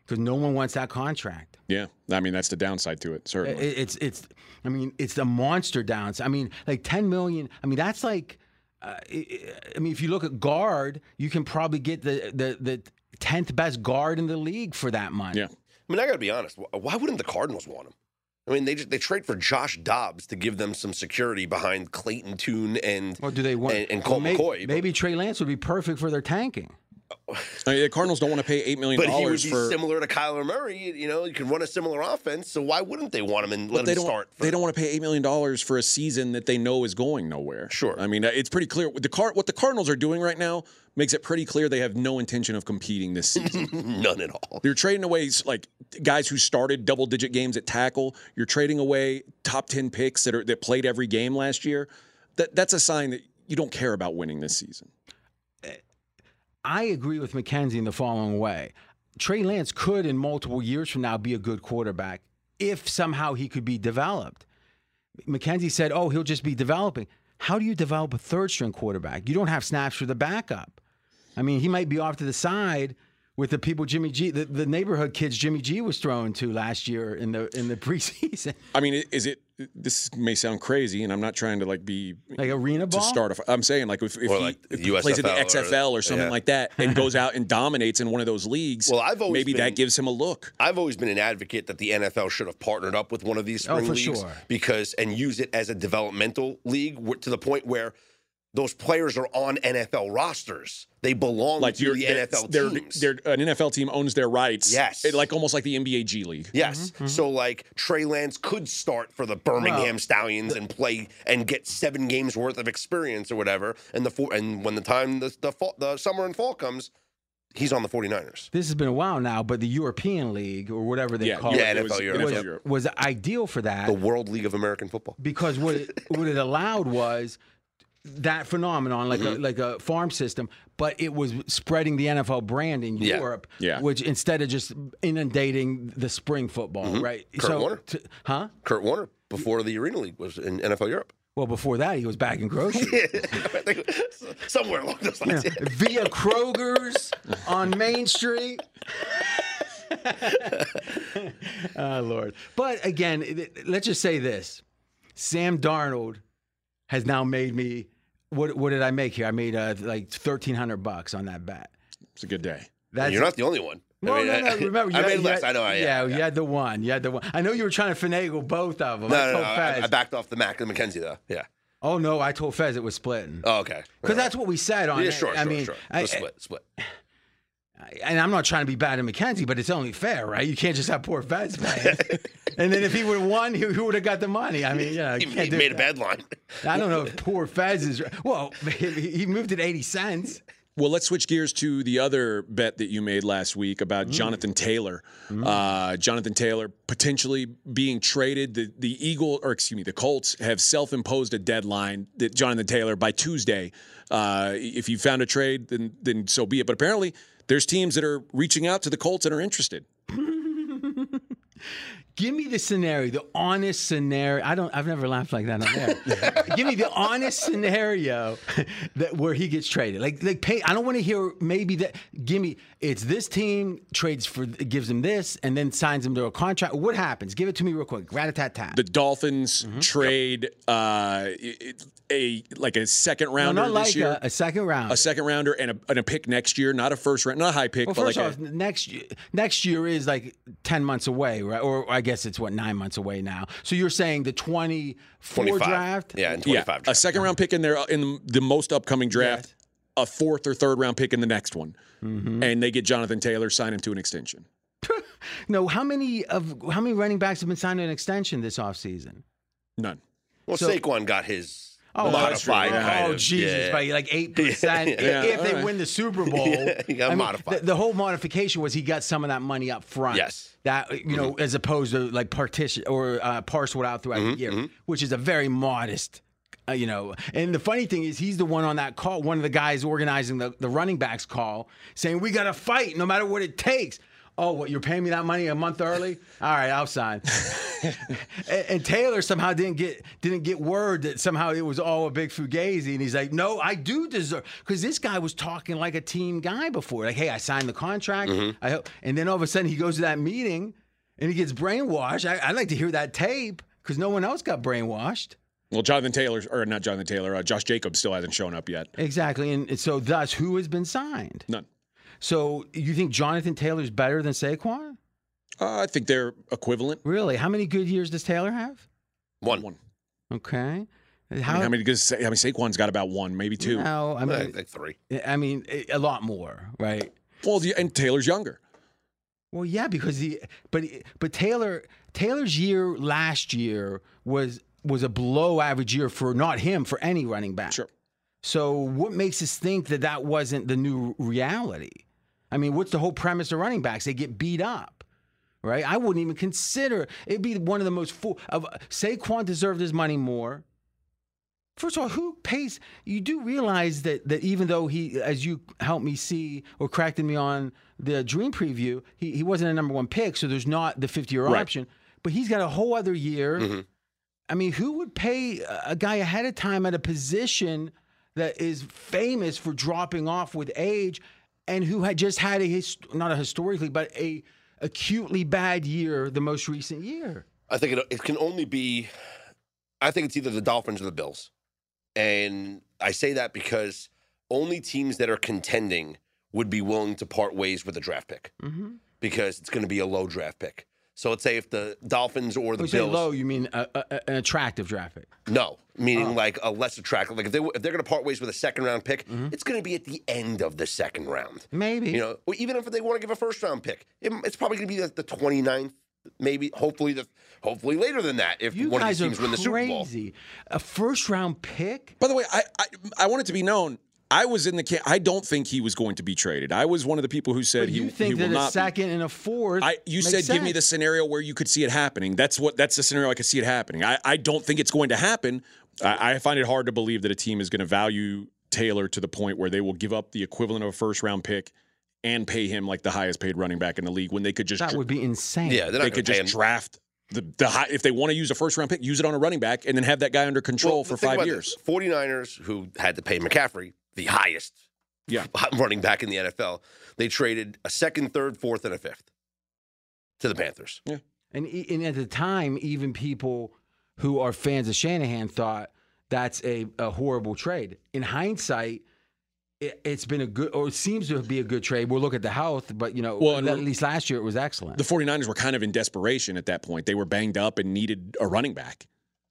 because no one wants that contract. Yeah, I mean that's the downside to it. Certainly. It's it's. I mean, it's the monster downside. I mean, like ten million. I mean, that's like. Uh, I I mean, if you look at guard, you can probably get the the the tenth best guard in the league for that money. yeah. I mean, I got to be honest. Why wouldn't the Cardinals want him? I mean, they just, they trade for Josh Dobbs to give them some security behind Clayton Tune and Or do they want? and, and well, Colt may- McCoy. Maybe Trey Lance would be perfect for their tanking. I mean, the Cardinals don't want to pay eight million But he would dollars be for. similar to Kyler Murray. You know, you can run a similar offense. So why wouldn't they want him and let him don't. start? for- they don't want to pay eight million dollars for a season that they know is going nowhere. Sure. I mean, it's pretty clear. The car, what the Cardinals are doing right now makes it pretty clear they have no intention of competing this season. None at all. You're trading away like guys who started double digit games at tackle. You're trading away top ten picks that are that played every game last year. That that's a sign that you don't care about winning this season. I agree with McKenzie in the following way. Trey Lance could, in multiple years from now, be a good quarterback if somehow he could be developed. McKenzie said, oh, he'll just be developing. How do you develop a third string quarterback? You don't have snaps for the backup. I mean, he might be off to the side with the people Jimmy G, the, the neighborhood kids Jimmy G was thrown to last year in the in the preseason. I mean, is it? This may sound crazy, and I'm not trying to like be Like arena ball. to ball? start. A, I'm saying like if, if he, like if he plays in the USFL or- XFL or, something yeah. like that and goes out and dominates in one of those leagues, Well, I've always maybe been- that gives him a look. I've always been an advocate that the NFL should have partnered up with one of these Oh, spring for leagues sure. because and use it as a developmental league to the point where those players are on NFL rosters. They belong Like to you're, the NFL they're- teams. they're- an NFL team owns their rights. Yes. It- like almost like the NBA G League. Yes. Mm-hmm, So like Trey Lance could start for the Birmingham Stallions and play and get seven games worth of experience or whatever. And the four, and when the time the the, fall, the summer and fall comes, he's on the 49ers. This has been a while now, but the European League or whatever they Yeah, call Yeah, it it was- Europe. NFL was, was ideal for that. The World League of American Football. because what it, what it allowed was that phenomenon, like a mm-hmm. like a farm system, but it was spreading the NFL brand in Yeah. Europe, Yeah. which instead of just inundating the spring football, mm-hmm. right? Kurt Warner. t- huh? Kurt Warner before the Arena League was in NFL Europe. Well, before that, he was back in grocery. Somewhere along those lines. via Kroger's on Main Street. oh Lord! But again, let's just say this: Sam Darnold has now made me. What what did I make here? I made uh, like thirteen hundred bucks on that bet. It's a good day. That's You're not the only one. No, I mean, no, no. I- Remember, you I had- made less. had- I know. I yeah, am. you had the one. You had the one. I know you were trying to finagle both of them. No, I no, no. I, Fez. I backed off the Mac and McKenzie though. Yeah. oh no, I told Fez it was splitting. Oh, okay. Because that's what we said on yeah, it. sure, I sure, mean, sure. I- split, split. And I'm not trying to be bad at Mackenzie, but it's only fair, right? You can't just have poor Fez paying. and then if he would have won, he, who would have got the money? I mean, yeah, He, you he can't do made a bad line. I don't know if poor Fez is. Well, he, he moved it 80 cents. Well, let's switch gears to the other bet that you made last week about Jonathan Taylor. Uh, Jonathan Taylor potentially being traded. The the Eagle, or excuse me, the Colts have self-imposed a deadline that Jonathan Taylor by Tuesday. Uh, if you found a trade, then then so be it. But apparently, there's teams that are reaching out to the Colts and are interested. Give me the scenario, the honest scenario. I don't. I've never laughed like that on there. Give me the honest scenario that where he gets traded. Like, like pay. I don't want to hear maybe that. Give me. It's this team trades for gives him this and then signs him to a contract. What happens? Give it to me real quick. Rat a tat tat. The Dolphins Mm-hmm. trade uh, a like a second No, rounder not this like year. a, a second round. a second rounder and a, and a pick next year, not a first round, not a high pick, Well, but first like off, a, next year, next year is like ten months away, right? Or I guess it's what nine months away now. So you're saying the twenty four 25. draft? Yeah, and yeah, 25 a second round pick in there in the most upcoming draft, a fourth or third round pick in the next one, Mm-hmm. and they get Jonathan Taylor, sign him to an extension. No, how many of how many running backs have been signed to an extension this offseason? None. Well, So- Saquon got his Oh, modified. Yeah. kind Oh, of. Jesus, Yeah. by like eight percent Yeah, if they all right. win the Super Bowl. he got I mean, modified. The, the whole modification was he got some of that money up front. Yes. That you know, as opposed to like partition or uh, parcel it out throughout the year, which is a very modest. Uh, you know, and the funny thing is, he's the one on that call, one of the guys organizing the, the running backs call, saying, We got to fight no matter what it takes. Oh, what, you're paying me that money a month early? All right, I'll sign. and, and Taylor somehow didn't get didn't get word that somehow it was all a big fugazi, and he's like, "No, I do deserve." Because this guy was talking like a team guy before, like, "Hey, I signed the contract." I hope, and then all of a sudden he goes to that meeting and he gets brainwashed. I, I'd like to hear that tape because no one else got brainwashed. Well, Jonathan Taylor, or not Jonathan Taylor, uh, Josh Jacobs still hasn't shown up yet. Exactly, and and so thus, who has been signed? None. So you think Jonathan Taylor's better than Saquon? Uh, I think they're equivalent. Really? How many good years does Taylor have? One. One. Okay. I mean, how many? Because I mean, Saquon's got about one, maybe two. No, I I mean, think three. I mean, a lot more, right? Well, and Taylor's younger. Well, yeah, because the but but Taylor Taylor's year last year was was a below average year for not him for any running back. Sure. So what makes us think that that wasn't the new reality? I mean, what's the whole premise of running backs? They get beat up, right? I wouldn't even consider it'd be one of the most full of Saquon deserved his money more. First of all, who pays? You do realize that that even though he, as you helped me see or corrected me on the dream preview, he, he wasn't a number one pick, so there's not the 50 year Right. option. But he's got a whole other year. Mm-hmm. I mean, who would pay a guy ahead of time at a position that is famous for dropping off with age, and who had just had a his, not a historically, but a acutely bad year the most recent year? I think it, it can only be. I think it's either the Dolphins or the Bills, and I say that because only teams that are contending would be willing to part ways with a draft pick Mm-hmm. because it's going to be a low draft pick. So let's say if the Dolphins or the When you say Bills, low, you mean a, a, a- an attractive draft pick? no, meaning Oh. like a less attractive. Like if they if they're going to part ways with a second round pick, Mm-hmm. it's going to be at the end of the second round. Maybe. You know, even if they want to give a first round pick, it, it's probably going to be like the 29th, maybe, hopefully the hopefully later than that if you one of guys these are teams win the Super Bowl. crazy. A first round pick? By the way, I, I I want it to be known I was in the camp. I don't think he was going to be traded. I was one of the people who said But he, you he think will that a not. be. second and a fourth? I, you makes said give me the scenario where you could see it happening. That's what that's the scenario I could see it happening. I, I don't think it's going to happen. I, I find it hard to believe that a team is going to value Taylor to the point where they will give up the equivalent of a first round pick and pay him like the highest paid running back in the league when they could just That dr- would be insane. Yeah, they're they not could going to pay just him. draft the the high, if they want to use a first round pick, use it on a running back and then have that guy under control Well, for five years. this. 49ers, who had to pay McCaffrey, the highest Yeah. running back in the NFL, they traded a second, third, fourth, and a fifth to the Panthers. And, e- and at the time, even people who are fans of Shanahan thought that's a, a horrible trade. In hindsight, it, it's been a good, or it seems to be a good trade. We'll look at the health, but you know, Well, at least last year it was excellent. The 49ers were kind of in desperation at that point. They were banged up and needed a running back.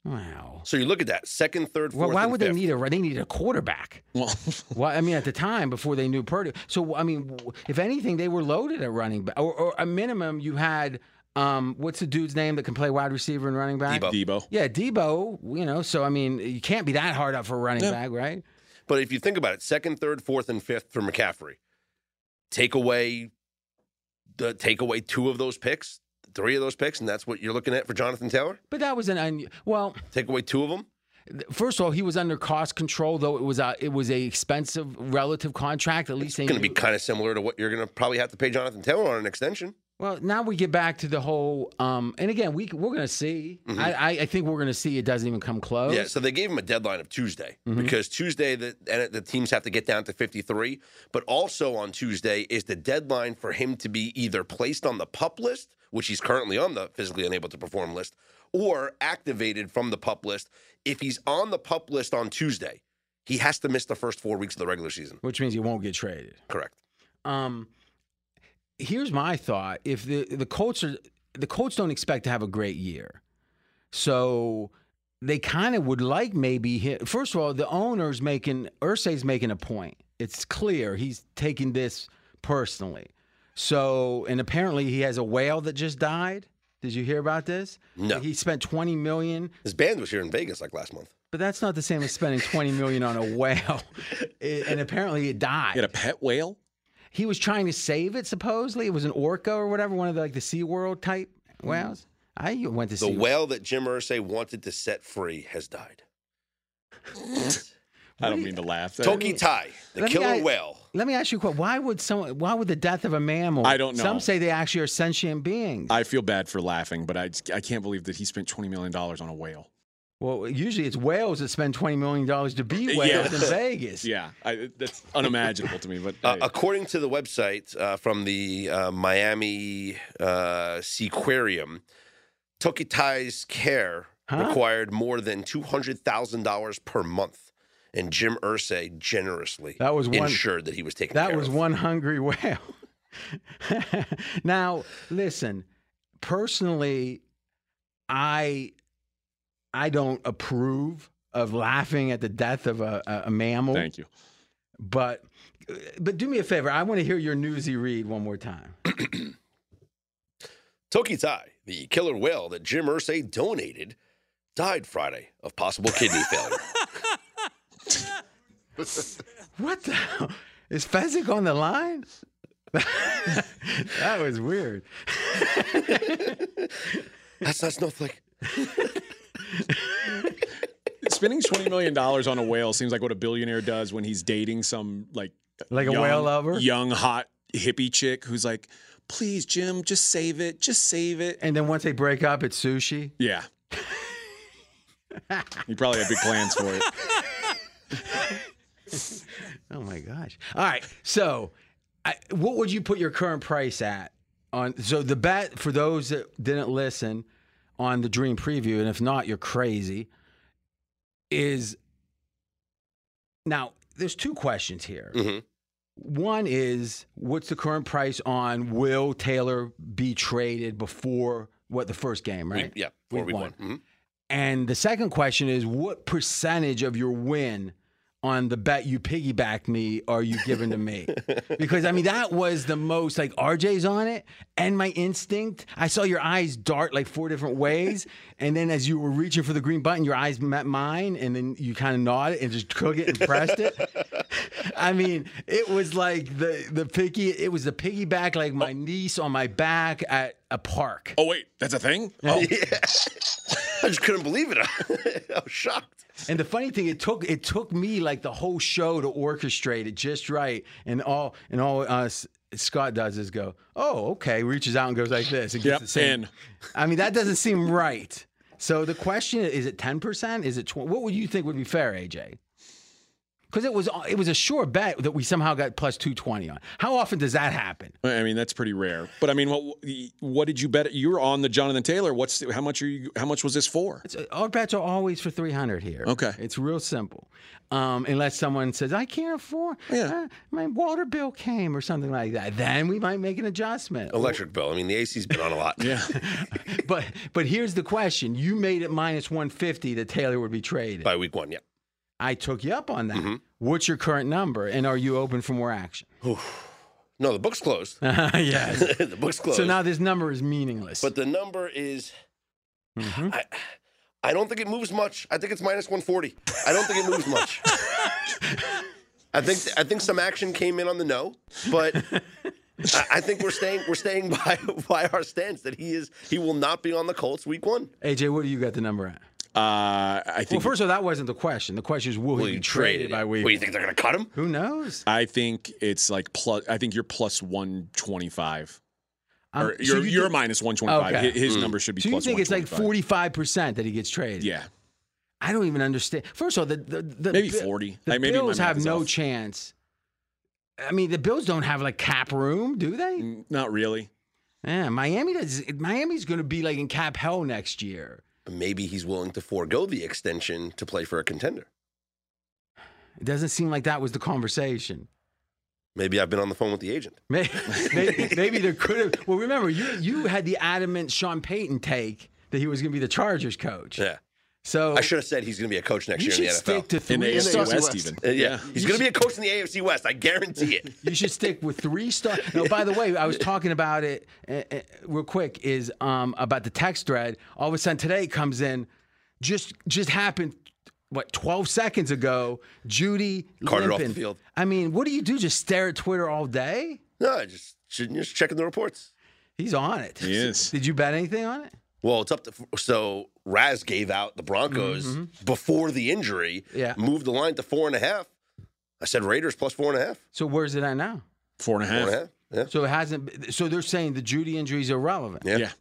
Wow. So you look at that second, third, fourth, Well, why and would fifth. they need a? They needed a quarterback. Well, Well, I mean, at the time before they knew Purdy. So, I mean, if anything, they were loaded at running back, or, or a minimum, you had um, what's the dude's name that can play wide receiver and running back? Deebo. Deebo. Yeah, Deebo. You know, so I mean, you can't be that hard up for a running No. back, right? But if you think about it, second, third, fourth, and fifth for McCaffrey, take away the take away two of those picks, three of those picks, and that's what you're looking at for Jonathan Taylor. But that was an un- well. Take away two of them. First of all, he was under cost control, though it was a it was a expensive relative contract. At least It's going to be kind of similar to what you're going to probably have to pay Jonathan Taylor on an extension. Well, now we get back to the whole, um, and again, we we're going to see. I, I I think we're going to see it doesn't even come close. Mm-hmm. Yeah, so they gave him a deadline of Tuesday Mm-hmm. because Tuesday the and the teams have to get down to 53, but also on Tuesday is the deadline for him to be either placed on the pup list, which he's currently on the physically unable to perform list, or activated from the pup list. If he's on the pup list on Tuesday, he has to miss the first 4 weeks of the regular season. which means he won't get traded. Correct. Um, here's my thought: if the the Colts are the Colts don't expect to have a great year, so they kind of would like maybe hit. First of all, the owner's making Irsay's making a point. It's clear he's taking this personally. So, and apparently he has a whale that just died. Did you hear about this? No. He spent 20 million, His band was here in Vegas like last month. but that's not the same as spending 20 million on a whale. It- and apparently it died. He had a pet whale. He was trying to save it. Supposedly, it was an orca or whatever, one of the, like the SeaWorld type whales. I went to The see whale that Jim Irsay wanted to set free has died. I don't mean to laugh. Tokitae, the Let me killer a- whale. Let me ask you a question. Why would someone? Why would the death of a mammal? I don't know. Some say they actually are sentient beings. I feel bad for laughing, but I, I can't believe that he spent $20 million on a whale. Well, usually it's whales that spend twenty million dollars to be whales Yeah. in Vegas. Yeah, I, that's unimaginable to me. But Uh, according to the website uh, from the uh, Miami uh, Seaquarium, Tokitae's care Huh? required more than two hundred thousand dollars per month, and Jim Irsay generously That was one- ensured that he was taken. That care was of. one hungry whale. now, listen, personally, I I don't approve of laughing at the death of a, a, a mammal. thank you. But but do me a favor. I want to hear your newsy read one more time. Tokitae, the killer whale that Jim Irsay donated, died Friday of possible kidney failure. What the hell? Is Fezzik on the line? that was weird. That's not Snowflake. Spending $20 million on a whale seems like what a billionaire does when he's dating some like Like a whale lover? young hot hippie chick who's like, please, Jim, just save it, just save it. And then once they break up, it's sushi. Yeah. he probably had big plans for it. Oh my gosh! All right, so I, what would you put your current price at on? So the bet for those that didn't listen on the Dream Preview, and if not, you're crazy. Is now there's two questions here. Mhm. One is what's the current price on will Taylor be traded before what the first game, right? We- yeah, before Week we one. won. Mhm. And the second question is what percentage of your win on the bet you piggyback me are you giving to me? because I mean that was the most like RJ's on it and my instinct. I saw your eyes dart like four different ways and then as you were reaching for the green button your eyes met mine and then you kind of nodded and just took it and pressed it. I mean, it was like the the piggy it was the piggyback like my oh. niece on my back at a park. Oh wait, that's a thing. Oh, I just couldn't believe it. I was shocked. And the funny thing, it took it took me like the whole show to orchestrate it just right, and all and all uh, Scott does is go, oh okay, reaches out and goes like this. And gets Yep, the same. in. I mean, that doesn't seem right. So the question is: Is it ten percent? Is it twenty? What would you think would be fair, AJ? Because it was it was a sure bet that we somehow got plus two twenty on. How often does that happen? I mean that's pretty rare. But I mean, what what did you bet? You were on the Jonathan Taylor. What's how much are you? How much was this for? It's, our bets are always for 300 here. Okay. It's real simple. Um, unless someone says, I can't afford, Yeah. uh, my water bill came or something like that. Then we might make an adjustment. Electric bill. I mean, the AC's been on a lot. Yeah. But but here's the question. You made it minus 150 that Taylor would be traded. By week one, yeah. I took you up on that. Mm-hmm. What's your current number? And are you open for more action? No, the book's closed. yes. the book's closed. So now this number is meaningless. but the number is. Mhm. I, I don't think it moves much. I think it's minus 140. I don't think it moves much. I think I think some action came in on the no, but I, I think we're staying we're staying by by our stance that he is he will not be on the Colts week one. AJ, what do you got the number at? Uh, I Well, first of all, that wasn't the question. The question is, will, Will he you be trade traded it? by week? What, you think they're going to cut him? Who knows? I think it's like plus. I think you're plus one twenty five. Um, Or so you're you you're think- minus one twenty five. Okay. His number should be So you think it's like forty five percent that he gets traded? Yeah, I don't even understand. First of all, the the, the maybe forty. The Like, maybe my Bills have no off. chance. I mean, the Bills don't have like cap room, do they? Mm, Not really. Yeah, Miami does. Miami's going to be like in cap hell next year. Maybe he's willing to forego the extension to play for a contender. It doesn't seem like that was the conversation. Maybe I've been on the phone with the agent. Maybe, maybe, maybe there could have. Well, remember, you you had the adamant Sean Payton take that he was going to be the Chargers coach. Yeah. So I should have said he's going to be a coach next you year in should the NFL. stick to three. In the AFC star- West, West. even. Uh, yeah. he's going to be a coach in the AFC West. I guarantee it. You should stick with three star. No, by the way, I was talking about it uh, uh, real quick. Is um, about the text thread. All of a sudden today comes in. Just just happened. What twelve seconds ago? Jeudy Carted off the field. I mean, what do you do? Just stare at Twitter all day? No, just just checking the reports. He's on it. He is. Did you bet anything on it? Well, it's up to so Raz gave out the Broncos before the injury. Mm-hmm. Yeah. moved the line to four and a half. I said Raiders plus four and a half. So where's it at now? Four and a Four half. and a half. Yeah, So it hasn't. So they're saying the Jeudy injury is irrelevant. yeah. Yeah.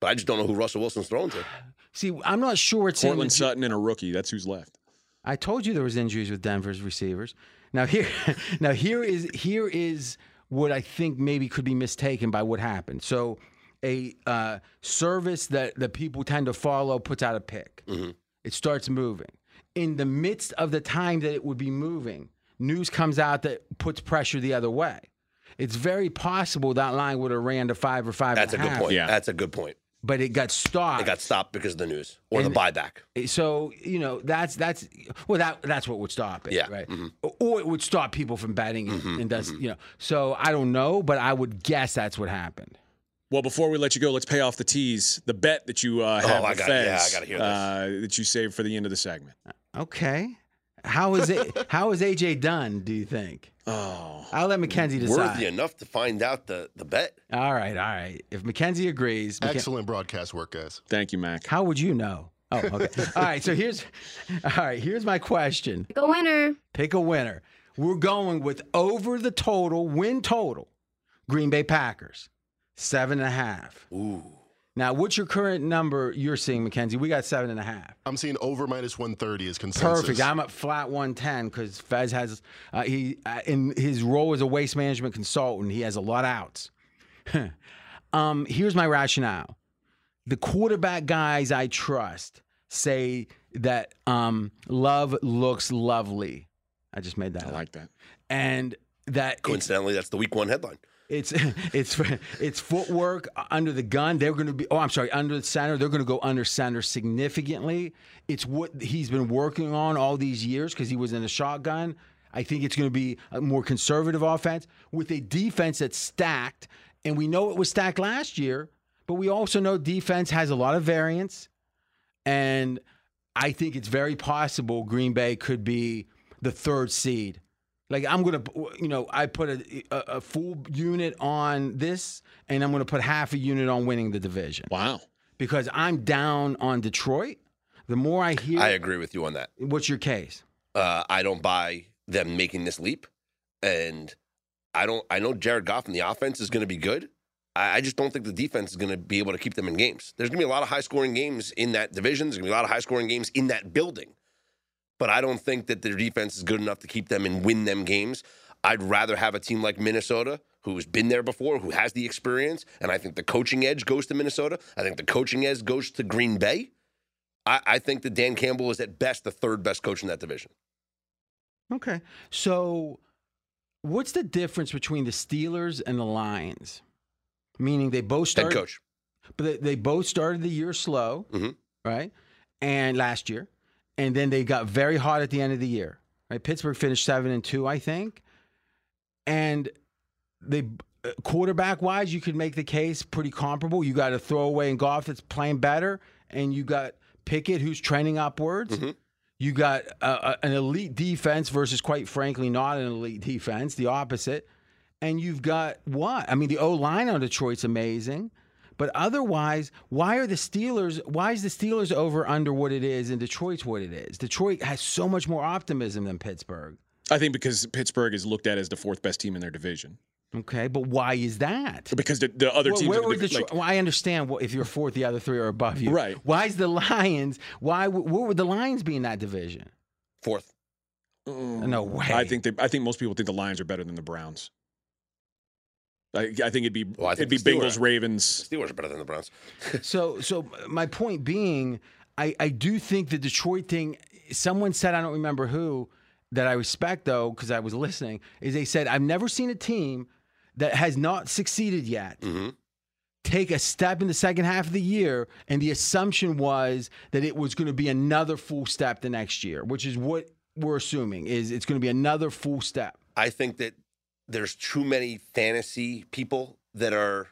But I just don't know who Russell Wilson's throwing to. See, I'm not sure it's in the Courtland Sutton and a rookie. That's who's left. I told you there was injuries with Denver's receivers. Now here, now here is here is what I think maybe could be mistaken by what happened. So, a uh, service that that people tend to follow puts out a pick. Mm-hmm. It starts moving. In the midst of the time that it would be moving, news comes out that puts pressure the other way. It's very possible that line would have ran to five or five. That's a and good point. Yeah. That's a good point. But it got stopped. It got stopped because of the news or And- the buyback. So you know that's that's well that that's what would stop it, Yeah. right? Mm-hmm. Or it would stop people from betting it, mm-hmm. and does you know. So I don't know, but I would guess that's what happened. Well, before we let you go, let's pay off the tease. The bet that you uh, have Oh, I with got- yeah, I gotta hear this. Uh, that you saved for the end of the segment. Okay, how is it? how is AJ done? Do you think? Oh, I'll let Mackenzie decide. Worthy enough to find out the the bet. All right, all right. If Mackenzie agrees, Macken- Excellent broadcast work, guys. thank you, Mac. how would you know? Oh, okay. all right. So here's, all right. Here's my question. Pick a winner. Pick a winner. We're going with over the total win total. Green Bay Packers, seven and a half. Ooh. Now, what's your current number you're seeing, McKenzie? We got seven and a half. I'm seeing over minus 130 as consensus. Perfect. I'm at flat 110 because Fez has uh, he uh, in his role as a waste management consultant. He has a lot outs. um, here's my rationale: the quarterback guys I trust say that um, Love looks lovely. I just made that I up. like that. And that Coincidentally, that's the week one headline. It's it's it's footwork under the gun. They're going to be. Oh, I'm sorry, under the center. They're going to go under center significantly. It's what he's been working on all these years because he was in a shotgun. I think it's going to be a more conservative offense with a defense that's stacked, and we know it was stacked last year. But we also know defense has a lot of variance, and I think it's very possible Green Bay could be the third seed. Like I'm gonna, you know, I put a, a, a full unit on this, and I'm gonna put half a unit on winning the division Wow. because I'm down on Detroit. The more I hear, I agree with you on that. what's your case? Uh, I don't buy them making this leap, and I don't. I know Jared Goff and the offense is going to be good. I, I just don't think the defense is going to be able to keep them in games. There's going to be a lot of high scoring games in that division. There's going to be a lot of high scoring games in that building, but I don't think that their defense is good enough to keep them and win them games. I'd rather have a team like Minnesota who's been there before, who has the experience, and I think the coaching edge goes to Minnesota. I think the coaching edge goes to Green Bay. I, I think that Dan Campbell is at best the third best coach in that division. Okay, so what's the difference between the Steelers and the Lions? Meaning they both Head started, coach. but they, they both started the year slow, Mhm. right? And last year, and then they got very hot at the end of the year. Right? Pittsburgh finished seven and two, I think, and they uh, quarterback wise, you could make the case pretty comparable. You got a throwaway in Goff that's playing better, and you got Pickett who's trending upwards. Mhm. You got uh, an elite defense versus, quite frankly, not an elite defense, the opposite. And you've got what? I mean, the O line on Detroit's amazing. But otherwise, why are the Steelers? Why is the Steelers over under what it is and Detroit's what it is? Detroit has so much more optimism than Pittsburgh. I think because Pittsburgh is looked at as the fourth best team in their division. Okay, but why is that? Because the, the other Well, teams, where in were the like, well, I understand what, if you're fourth, the other three are above you. Right. Why is the Lions? Why? Where would the Lions be in that division? Fourth. Mm. No way. I think they, I think most people think the Lions are better than the Browns. I, I think it'd be Well, I think it'd be the Steelers- Bengals, Ravens. Steelers are better than the Browns. So, so my point being, I, I do think the Detroit thing. Someone said, I don't remember who, that I respect though, because I was listening. Is they said I've never seen a team that has not succeeded yet Mhm. take a step in the second half of the year, and the assumption was that it was going to be another full step the next year, which is what we're assuming is it's going to be another full step. I think that there's too many fantasy people that are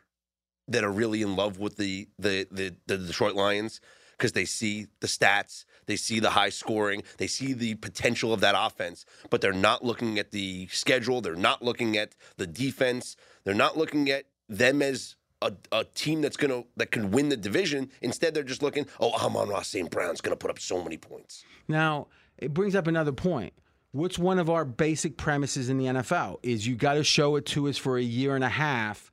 that are really in love with the the the, the Detroit Lions because they see the stats, they see the high scoring, they see the potential of that offense, but they're not looking at the schedule, they're not looking at the defense, they're not looking at them as a, a team that's gonna that can win the division. Instead, they're just looking, oh, Amon Ra St. Brown's gonna put up so many points. Now, it brings up another point. What's one of our basic premises in the NFL is you got to show it to us for a year and a half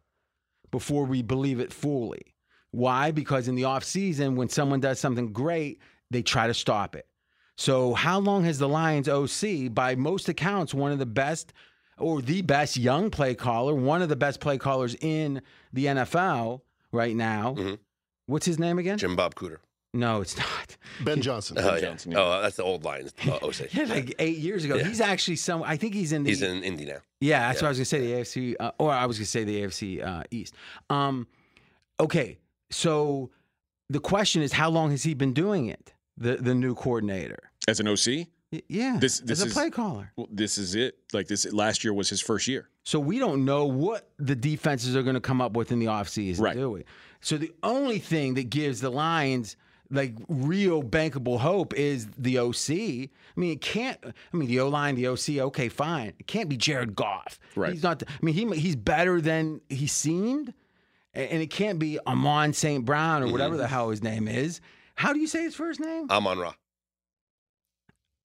before we believe it fully. Why? Because in the offseason, when someone does something great, they try to stop it. So, how long has the Lions OC, by most accounts, one of the best or the best young play caller, one of the best play callers in the NFL right now? Mhm. What's his name again? Jim Bob Cooter. No, it's not. Ben Johnson. Oh, yeah. Johnson, yeah. oh, that's the old Lions. Uh, Yeah, like eight years ago. Yeah. He's actually some. I think he's in the. He's in Indy now. yeah, that's yeah. what I was gonna say. The AFC, uh, or I was gonna say the AFC uh, East. Um, okay, so the question is, how long has he been doing it? The the new coordinator. as an OC. Y- Yeah, This- this as a is- play caller. Well, this is it. Like this last year was his first year. So we don't know what the defenses are going to come up with in the offseason, Right. do we? So the only thing that gives the Lions like real bankable hope is the OC. I mean, it can't. I mean, the O line, the OC. Okay, fine. It can't be Jared Goff. Right. He's not. I mean, he he's better than he seemed, and it can't be Amon St. Brown or whatever the mm-hmm. hell his name is. How do you say his first name? Amon Ra.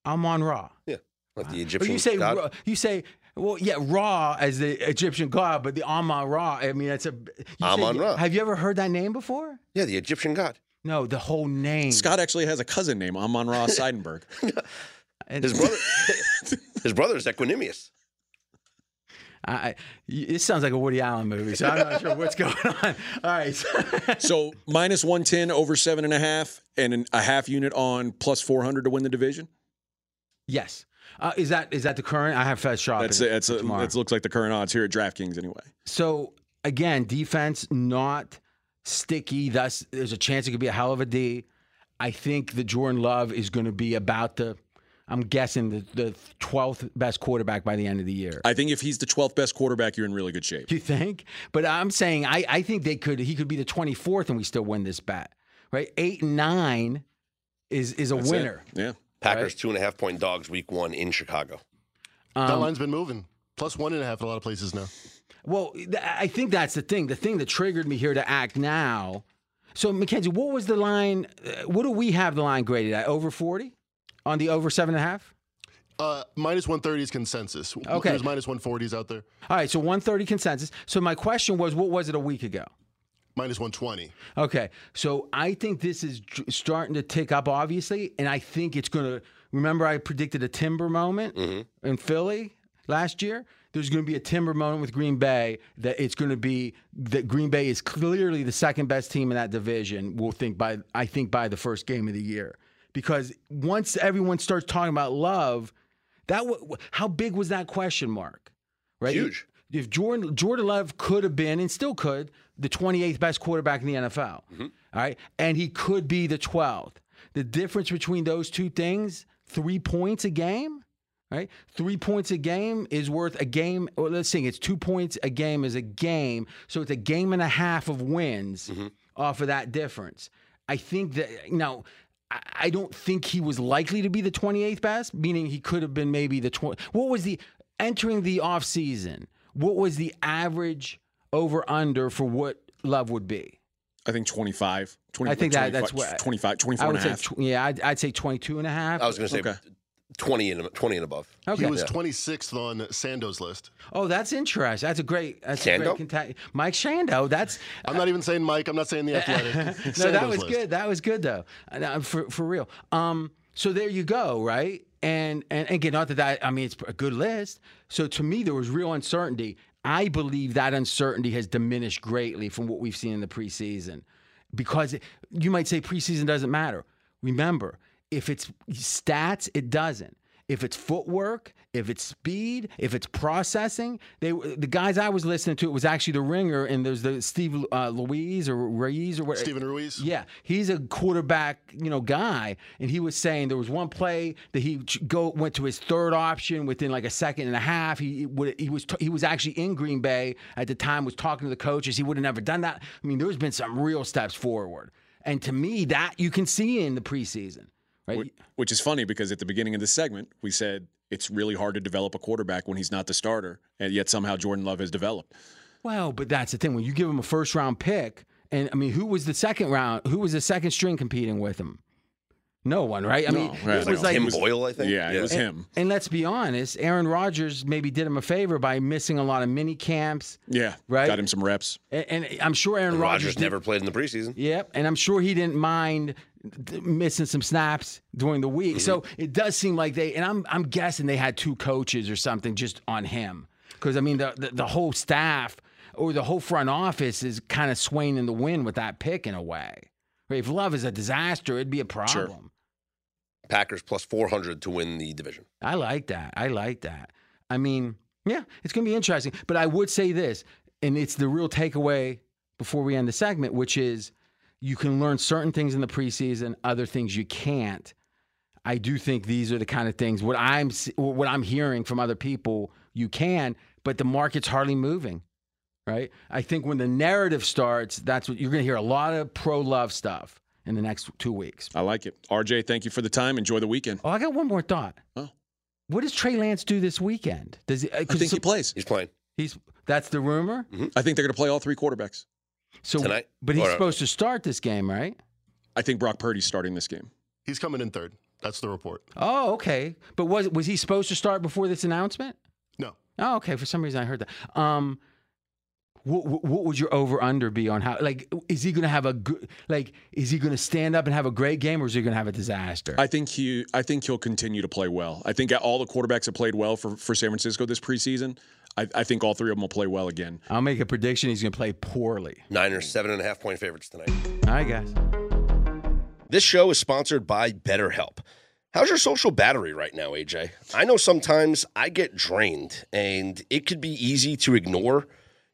Amon Ra. Yeah, like the uh, Or Egyptian you say god. Ra, you say well yeah Ra as the Egyptian god, but the Amon Ra. I mean that's a Amon Ra. Have you ever heard that name before? Yeah, the Egyptian god. No, the whole name. Scott actually has a cousin named Amon Ra Seidenberg. His brother. his brother is Equinemius. I, I- y- this sounds like a Woody Allen movie, so I'm not sure what's going on. All right. so minus one ten over seven and a half, and an, a half unit on plus four hundred to win the division. yes. Uh, is that is that the current? I have Fez shop. That's that's a, tomorrow. that looks like the current odds here at DraftKings anyway. So again, defense not sticky. Thus, there's a chance it could be a hell of a D. I think the Jordan Love is going to be about the. I'm guessing the the 12th best quarterback by the end of the year. I think if he's the 12th best quarterback, you're in really good shape. You think? But I'm saying I, I think they could. He could be the 24th, and we still win this bet. Right? Eight and nine is is a That's it. winner. Yeah. Packers two and a half point dogs week one in Chicago. that Um, line's been moving. Plus one and a half in a lot of places now. Well, th- I think that's the thing. The thing that triggered me here to act now. So, Mackenzie, what was the line? Uh, what do we have the line graded at? Over 40 on the over seven and a half? Uh, minus 130 is consensus. Okay. There's minus 140s out there. All right, so 130 consensus. So, my question was, what was it a week ago? Minus 120. Okay, so I think this is dr- starting to tick up, obviously, and I think it's going to. Remember, I predicted a timber moment in Philly last year. There's going to be a timber moment with Green Bay that it's going to be that Green Bay is clearly the second best team in that division. We'll think by I think by the first game of the year because once everyone starts talking about love, that w- how big was that question mark? Right, Huge. if Jordan Jordan Love could have been and still could the 28th best quarterback in the NFL, mm-hmm. all right, and he could be the 12th. The difference between those two things, three points a game, right? Three points a game is worth a game. Or let's see, it's two points a game is a game, so it's a game and a half of wins mm-hmm. off of that difference. I think that you know. I- I don't think he was likely to be the 28th best, meaning he could have been maybe the 20. What was the entering the offseason? What was the average over under for what Love would be? I think 25. 20, I think that- 25 that's what- 25, 24 I and would a say, half. tw- yeah, I'd, I'd say 22 and a half. I was going to say Okay. 20 and 20 and above. okay. He was 26th on Sando's list. oh, that's interesting. That's a great, that's a great contact. Mike Shando. That's, I'm not even saying Mike. I'm not saying the athletic. no, that was list. good. That was good though, And, uh, for for real. Um, so there you go, right? And and again, not that that I mean it's a good list. So to me, there was real uncertainty. I believe that uncertainty has diminished greatly from what we've seen in the preseason, because it- you might say preseason doesn't matter. Remember, if it's stats, it doesn't. If it's footwork, if it's speed, if it's processing, they the guys I was listening to it was actually the ringer, and there's the Steve uh, Louise or Ruiz or what. Steven Ruiz. Yeah, he's a quarterback, you know, guy, and he was saying there was one play that he go went to his third option within like a second and a half. He he would he was he was actually in Green Bay at the time, was talking to the coaches. He would have never done that. I mean, there's been some real steps forward, and to me, that you can see in the preseason, right? Wh- Which is funny because at the beginning of the segment, we said it's really hard to develop a quarterback when he's not the starter, and yet somehow Jordan Love has developed. Well, but that's the thing when you give him a first round pick, and I mean, who was the second round? Who was the second string competing with him? No one, right? I mean, right. it was like Tim Boyle, I think. Yeah, it was and, him. And let's be honest, Aaron Rodgers maybe did him a favor by missing a lot of mini camps. Yeah, Right? Got him some reps. And, and I'm sure Aaron Rodgers Rogers never played in the preseason. Yep, and I'm sure he didn't mind th- missing some snaps during the week. So mm-hmm. it does seem like they, and I'm I'm guessing they had two coaches or something just on him because I mean the, the the whole staff or the whole front office is kind of swaying in the wind with that pick in a way. Right? If Love is a disaster, it'd be a problem. Packers plus 400 to win the division. I like that. I like that. I mean, yeah, it's going to be interesting. But I would say this, and it's the real takeaway before we end the segment, which is you can learn certain things in the preseason, other things you can't. I do think these are the kind of things what I'm what I'm hearing from other people you can, but the market's hardly moving. Right? I think when the narrative starts, that's what you're going to hear a lot of pro love stuff in the next 2 weeks. I like it. RJ, thank you for the time. Enjoy the weekend. Oh, I got one more thought. Oh. What does Trey Lance do this weekend? Does he? uh, I 'cause think so- he plays. He's playing He's that's the rumor. I think they're going to play all three quarterbacks. So Tonight? but he's Or- supposed to start this game, right? I think Brock Purdy's starting this game. He's coming in third. That's the report. Oh, okay. But was was he supposed to start before this announcement? No. Oh, okay. For some reason, I heard that. Um, what, what would your over under be on how? Like, is he going to have a good? Like, is he going to stand up and have a great game, or is he going to have a disaster? I think he. I think he'll continue to play well. I think all the quarterbacks have played well for, for San Francisco this preseason. I, I think all three of them will play well again. I'll make a prediction. He's going to play poorly. Niners seven and a half point favorites tonight. All right, guys. This show is sponsored by BetterHelp. How's your social battery right now, AJ? I know sometimes I get drained and it could be easy to ignore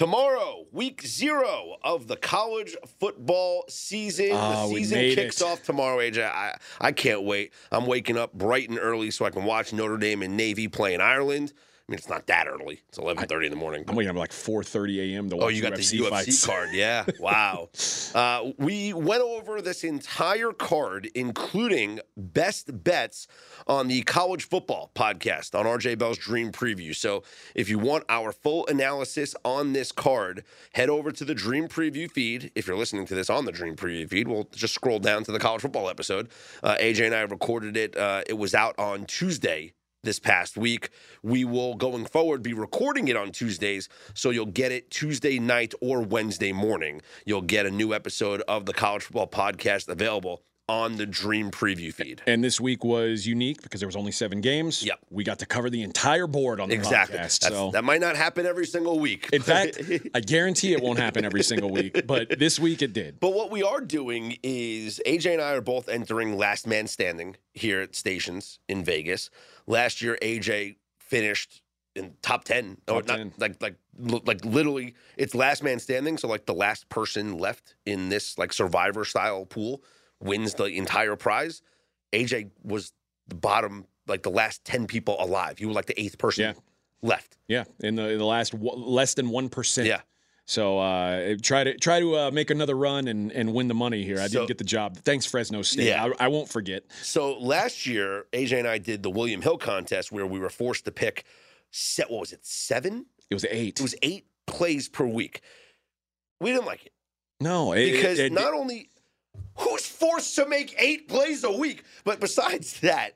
Tomorrow, week zero of the college football season. Oh, the ah, season kicks it. off tomorrow, AJ. I, I can't wait. I'm waking up bright and early so I can watch Notre Dame and Navy play in Ireland. I mean, it's not that early. It's 11:30 in the morning. I'm waking up like 4:30 a.m. to watch Oh, you got UFC, the UFC fights. card. Yeah. Wow. uh, we went over this entire card, including best bets on the college football podcast on RJ Bell's Dream Preview. So if you want our full analysis on this card, head over to the Dream Preview feed. If you're listening to this on the Dream Preview feed, we'll just scroll down to the college football episode. Uh, AJ and I recorded it. Uh, it was out on Tuesday this past week. We will, going forward, be recording it on Tuesdays, so you'll get it Tuesday night or Wednesday morning. You'll get a new episode of the College Football Podcast available on the Dream Preview feed. And this week was unique because there was only seven games. Yep. We got to cover the entire board on the Exactly. podcast. So that might not happen every single week. In fact, I guarantee it won't happen every single week, but this week it did. But what we are doing is AJ and I are both entering last man standing here at stations in Vegas. Last year, AJ finished in top ten. or Top not 10. like like like literally, it's last man standing. So like the last person left in this like survivor style pool wins the entire prize. AJ was the bottom, like the last ten people alive. You were like the eighth person Yeah. left. Yeah, in the in the last w- less than one percent. Yeah. So uh, try to try to uh, make another run and, and win the money here. I So- didn't get the job. Thanks Fresno State. Yeah. I, I won't forget. So last year, AJ and I did the William Hill contest where we were forced to pick set. What was it? Seven? It was eight. It was eight plays per week. We didn't like it no, it, because it- not only who's forced to make eight plays a week, but besides that,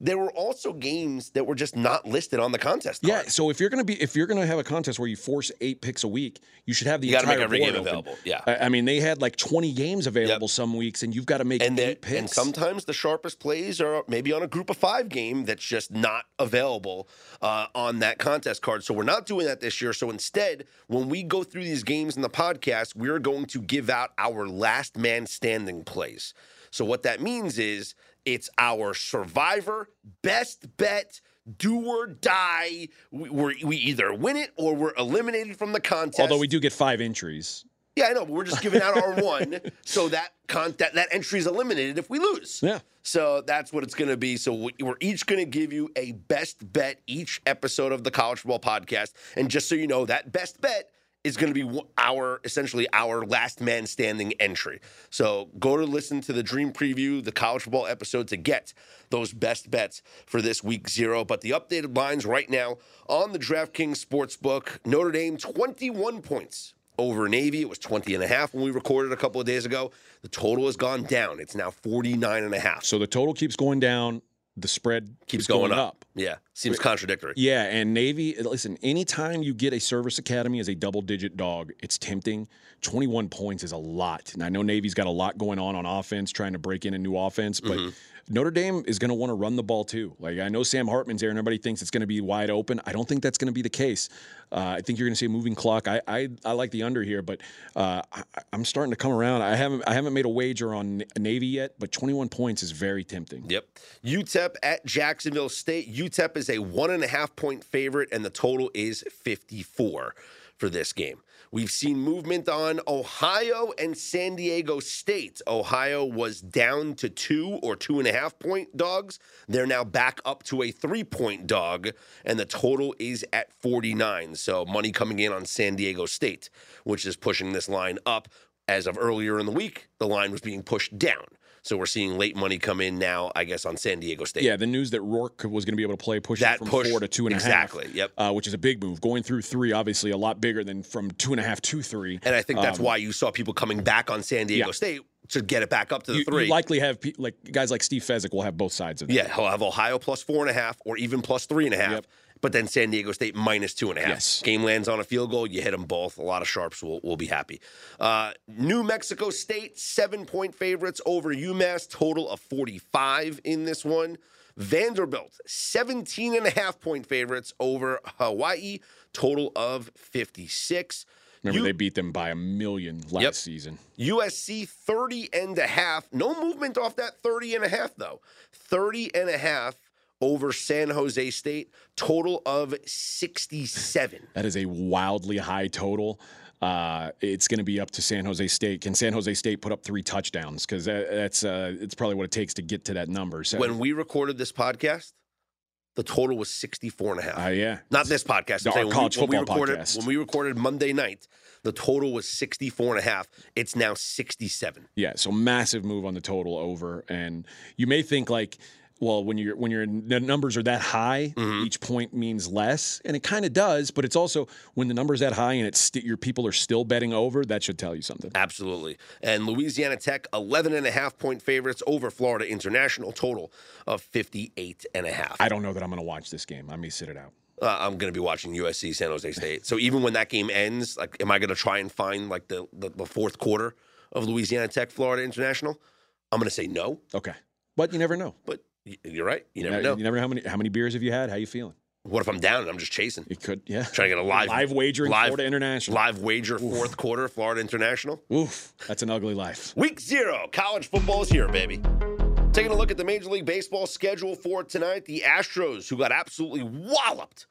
there were also games that were just not listed on the contest. yeah. So if you're gonna be if you're gonna have a contest where you force eight picks a week, you should have the you to entire make every board game open. available. Yeah. I, I mean, they had like 20 games available some weeks, and you've got to make and eight picks. and sometimes the sharpest plays are maybe on a group of five game that's just not available uh, on that contest card. So we're not doing that this year. So instead, when we go through these games in the podcast, we're going to give out our last man standing plays. So what that means is it's our survivor best bet. Do or die. We, we're, we either win it or we're eliminated from the contest. Although we do get five entries. Yeah, I know, but we're just giving out our one, so that con- that that entry is eliminated if we lose. Yeah. So that's what it's going to be. So we- we're each going to give you a best bet each episode of the College Football Podcast, and just so you know, that best bet is going to be our essentially our last man standing entry. So go to listen to the Dream Preview, the college football episode to get those best bets for this week zero. But the updated lines right now on the DraftKings Sportsbook, Notre Dame 21 points over Navy. It was 20 and a half when we recorded a couple of days ago. The total has gone down. It's now 49 and a half. So the total keeps going down. The spread Keeps is going, up. Yeah. Seems contradictory. Yeah, and Navy, listen, anytime you get a service academy as a double digit dog, it's tempting. 21 points is a lot. And I know Navy's got a lot going on on offense, trying to break in a new offense, but Mm-hmm. Notre Dame is going to want to run the ball too. Like, I know Sam Hartman's there and everybody thinks it's going to be wide open. I don't think that's going to be the case. Uh, I think you're going to see a moving clock. I, I, I like the under here, but uh, I, I'm starting to come around. I haven't I haven't made a wager on Navy yet, but 21 points is very tempting. Yep. UTEP at Jacksonville State. UTEP is a one and a half point favorite, and the total is 54 for this game. We've seen movement on Ohio and San Diego State. Ohio was down to two or two and a half point dogs. They're now back up to a three point dog, and the total is at 49. So money coming in on San Diego State, which is pushing this line up. As of earlier in the week, the line was being pushed down. So we're seeing late money come in now, I guess, on San Diego State. Yeah, the news that Rourke was going to be able to play pushing That from push- four to two and a half. exactly, yep. Uh, which is a big move. Going through three, obviously, a lot bigger than from two and a half to three. And I think that's why you saw people coming back on San Diego Um, Yeah. State to get it back up to the You, three. you likely have like guys like Steve Fezzik will have both sides of that. yeah, he'll have Ohio plus four and a half or even plus three and a half. Yep. But then San Diego State minus two and a half. Yes. Game lands on a field goal. You hit them both. A lot of sharps will, will be happy. Uh, New Mexico State, seven point favorites over UMass, total of 45 in this one. Vanderbilt, 17 and a half point favorites over Hawaii, total of 56. Remember, they beat them by a million last Yep. season. USC 30 and a half. No movement off that 30 and a half, though. 30 and a half over San Jose State, total of 67. That is a wildly high total. Uh, it's going to be up to San Jose State. Can San Jose State put up three touchdowns? Because that, that's uh, it's probably what it takes to get to that number. So, When we recorded this podcast, the total was 64 and a half. uh, yeah, Not this podcast. The- I'm saying our when college we, when we football recorded, podcast. When we recorded Monday night, the total was 64 and a half. It's now 67. Yeah, so massive move on the total over, and you may think like, well, when you're when your the numbers are that high, Mm-hmm. each point means less, and it kind of does. But it's also when the numbers that high and it's st- your people are still betting over, that should tell you something. Absolutely. And Louisiana Tech, 11 and a half point favorites over Florida International, total of 58 and a half. I don't know that I'm going to watch this game. I may sit it out. uh, I'm going to be watching USC San Jose State. So even when that game ends, like, am I going to try and find like the, the the fourth quarter of Louisiana Tech Florida International? I'm going to say no, Okay, but you never know. but you're right. You never know. You never know how many how many beers have you had? How you feeling? What if I'm down and I'm just chasing? It could, yeah. Trying to get a live live wager in live- Florida International. Live wager fourth quarter Florida International. Oof, that's an ugly life. Week zero, college football is here, baby. Taking a look at the Major League Baseball schedule for tonight, the Astros, who got absolutely walloped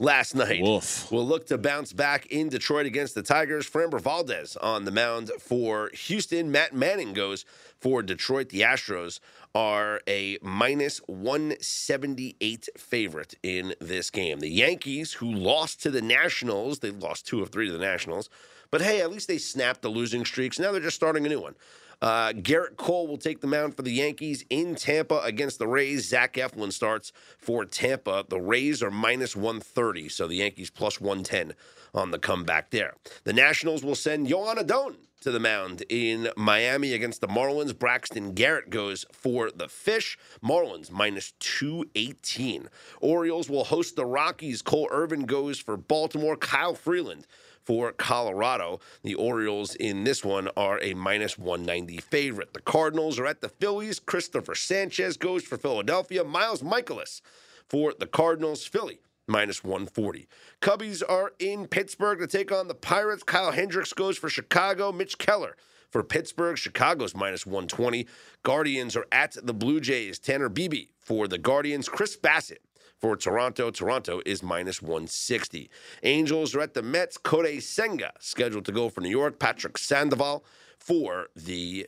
last night, Woof. will look to bounce back in Detroit against the Tigers. Framber Valdez on the mound for Houston. Matt Manning goes for Detroit. The Astros are a minus 178 favorite in this game. The Yankees, who lost to the Nationals, they lost two of three to the Nationals, but hey, at least they snapped the losing streaks. Now they're just starting a new one. Uh, Gerrit Cole will take the mound for the Yankees in Tampa against the Rays. Zach Eflin starts for Tampa. The Rays are minus 130, so the Yankees plus 110 on the comeback there. The Nationals will send Joan Adon to the mound in Miami against the Marlins. Braxton Garrett goes for the Fish. Marlins minus 218. Orioles will host the Rockies. Cole Irvin goes for Baltimore. Kyle Freeland for Colorado. The Orioles in this one are a minus 190 favorite. The Cardinals are at the Phillies. Christopher Sanchez goes for Philadelphia. Miles Mikolas for the Cardinals. Philly minus 140. Cubbies are in Pittsburgh to take on the Pirates. Kyle Hendricks goes for Chicago. Mitch Keller for Pittsburgh. Chicago's minus 120. Guardians are at the Blue Jays. Tanner Bibee for the Guardians. Chris Bassitt for Toronto. Toronto is minus 160. Angels are at the Mets. Kodai Senga scheduled to go for New York. Patrick Sandoval for the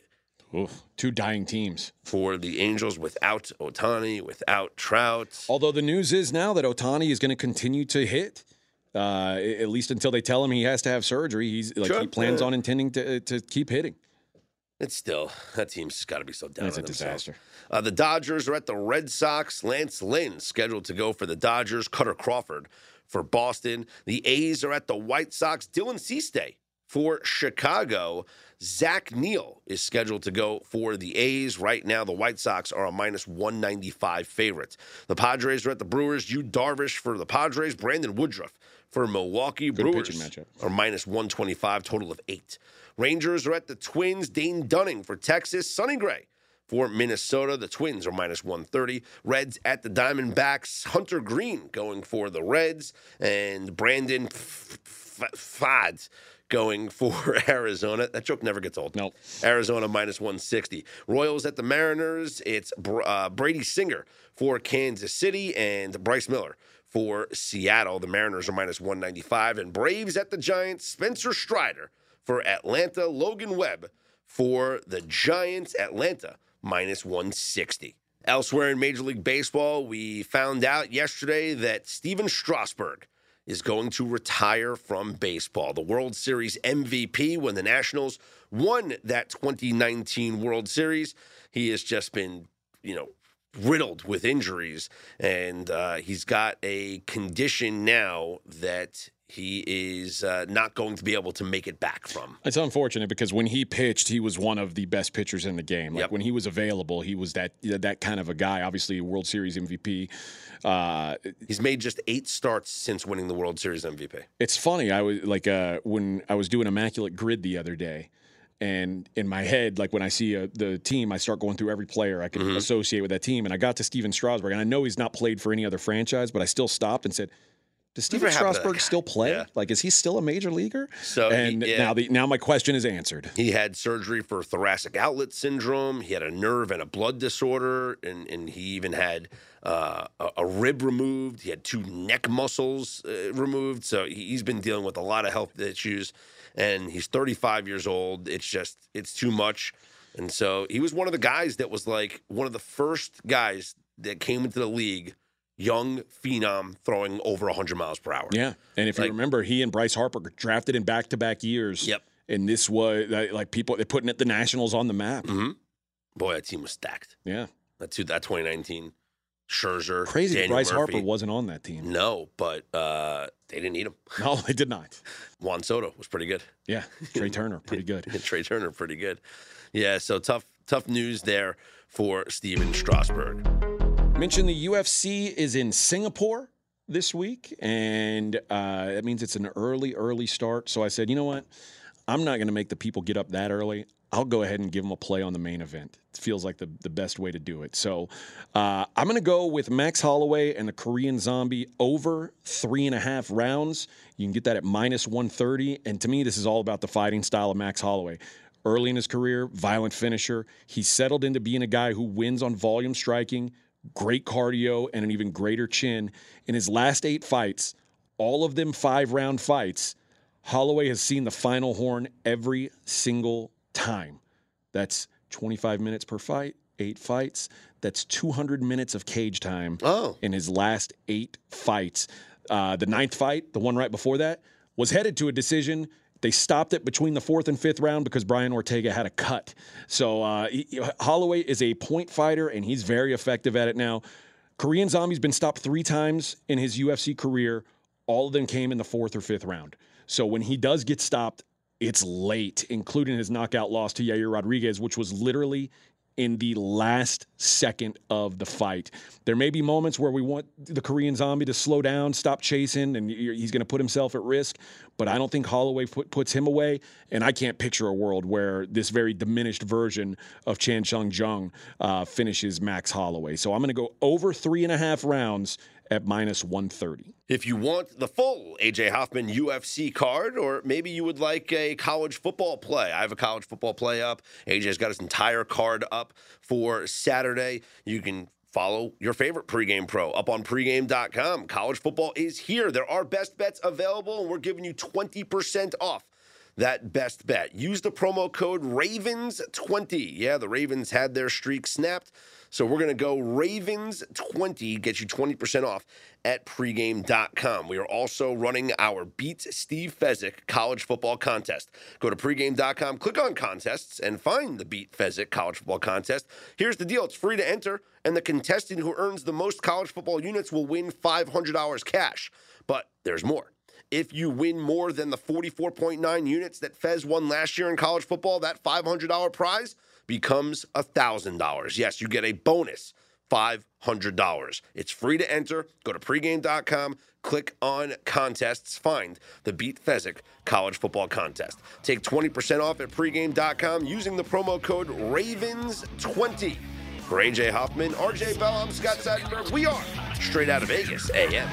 Oof, two dying teams. for the Angels without Ohtani, without Trout. Although the news is now that Ohtani is going to continue to hit, uh, at least until they tell him he has to have surgery. He's like Sure, he plans yeah. on intending to to keep hitting. It's still that team's got to be so down. It's a themselves. disaster. Uh, the Dodgers are at the Red Sox. Lance Lynn scheduled to go for the Dodgers. Kutter Crawford for Boston. The A's are at the White Sox. Dylan Cease for Chicago. Zach Neal is scheduled to go for the A's. Right now, the White Sox are a minus 195 favorites. The Padres are at the Brewers. Yu Darvish for the Padres. Brandon Woodruff for Milwaukee. Good Brewers are minus 125, total of eight. Rangers are at the Twins. Dane Dunning for Texas. Sonny Gray for Minnesota. The Twins are minus 130. Reds at the Diamondbacks. Hunter Greene going for the Reds. And Brandon F- F- Fads going for Arizona. That joke never gets old. Nope. Arizona minus 160. Royals at the Mariners. It's uh, Brady Singer for Kansas City and Bryce Miller for Seattle. The Mariners are minus 195. And Braves at the Giants. Spencer Strider for Atlanta. Logan Webb for the Giants. Atlanta minus 160. Elsewhere in Major League Baseball, we found out yesterday that Stephen Strasburg is going to retire from baseball. The World Series MVP when the Nationals won that 2019 World Series. He has just been, you know, riddled with injuries, and uh, he's got a condition now that he is uh, not going to be able to make it back from. It's unfortunate because when he pitched, he was one of the best pitchers in the game. Like Yep. when he was available, he was that that kind of a guy. Obviously, World Series MVP. Uh, He's made just eight starts since winning the World Series MVP. it's funny. I was like uh, when I was doing immaculate grid the other day, and in my head, like when I see a, the team, I start going through every player I can associate with that team. And I got to Stephen Strasburg, and I know he's not played for any other franchise, but I still stopped and said. Does Stephen Whatever happened to that Strasburg still play? Yeah. Like, is he still a major leaguer? So he- and yeah. now the now my question is answered. He had surgery for thoracic outlet syndrome. He had a nerve and a blood disorder, and, and he even had uh, a, a rib removed. He had two neck muscles uh, removed. So he- he's been dealing with a lot of health issues, and he's 35 years old. It's just it's too much, and so he was one of the guys that was like one of the first guys that came into the league, young phenom, throwing over 100 miles per hour. Yeah, and if Like- you remember, he and Bryce Harper drafted in back to back years. Yep. And this was like people they're putting it the Nationals on the map. hmm Boy, that team was stacked. Yeah, That two, that 2019 Scherzer, crazy. Daniel Bryce Murphy. Harper wasn't on that team. No, but uh, they didn't need him. No, they did not. Juan Soto was pretty good. Yeah, Trey Turner, pretty good. Trey Turner, pretty good. Yeah, so tough, tough news there for Stephen Strasburg. Mentioned the UFC is in Singapore this week, and uh, that means it's an early, early start. So I said, you know what? I'm not going to make the people get up that early. I'll go ahead and give them a play on the main event. It feels like the, the best way to do it. So uh, I'm going to go with Max Holloway and the Korean Zombie over three and a half rounds. You can get that at minus 130. And to me, this is all about the fighting style of Max Holloway. Early in his career, violent finisher. He settled into being a guy who wins on volume striking, great cardio, and an even greater chin. In his last eight fights, all of them five round fights, Holloway has seen the final horn every single time. That's 25 minutes per fight, eight fights. That's 200 minutes of cage time Oh. in his last eight fights. Uh, the ninth fight, the one right before that, was headed to a decision. They stopped it between the fourth and fifth round because Brian Ortega had a cut. So uh, he- Holloway is a point fighter, and he's very effective at it now. Korean Zombie's been stopped three times in his UFC career. All of them came in the fourth or fifth round. So when he does get stopped, it's late, including his knockout loss to Yair Rodriguez, which was literally in the last second of the fight. There may be moments where we want the Korean zombie to slow down, stop chasing, and he's going to put himself at risk. But I don't think Holloway put, puts him away. And I can't picture a world where this very diminished version of Chan Sung Jung uh, finishes Max Holloway. So I'm going to go over three and a half rounds at minus 130. If you want the full AJ Hoffman UFC card, or maybe you would like a college football play, I have a college football play up. AJ's got his entire card up for Saturday. You can follow your favorite pregame pro up on pregame.com. College football is here. There are best bets available, and we're giving you 20% off that best bet. Use the promo code RAVENS20. Yeah, the Ravens had their streak snapped. So we're going to go Ravens20, get you 20% off at pregame.com. We are also running our Beat Steve Fezzik college football contest. Go to pregame.com, click on contests, and find the Beat Fezzik college football contest. Here's the deal it's free to enter, and the contestant who earns the most college football units will win $500 cash. But there's more. If you win more than the 44.9 units that Fez won last year in college football, that $500 prize becomes $1,000. Yes, you get a bonus $500. It's free to enter. Go to pregame.com, click on contests, find the Beat Fezzik College Football Contest. Take 20% off at pregame.com using the promo code RAVENS20. For AJ Hoffman, RJ Bell, I'm Scott Seidenberg. We are straight out of Vegas AM.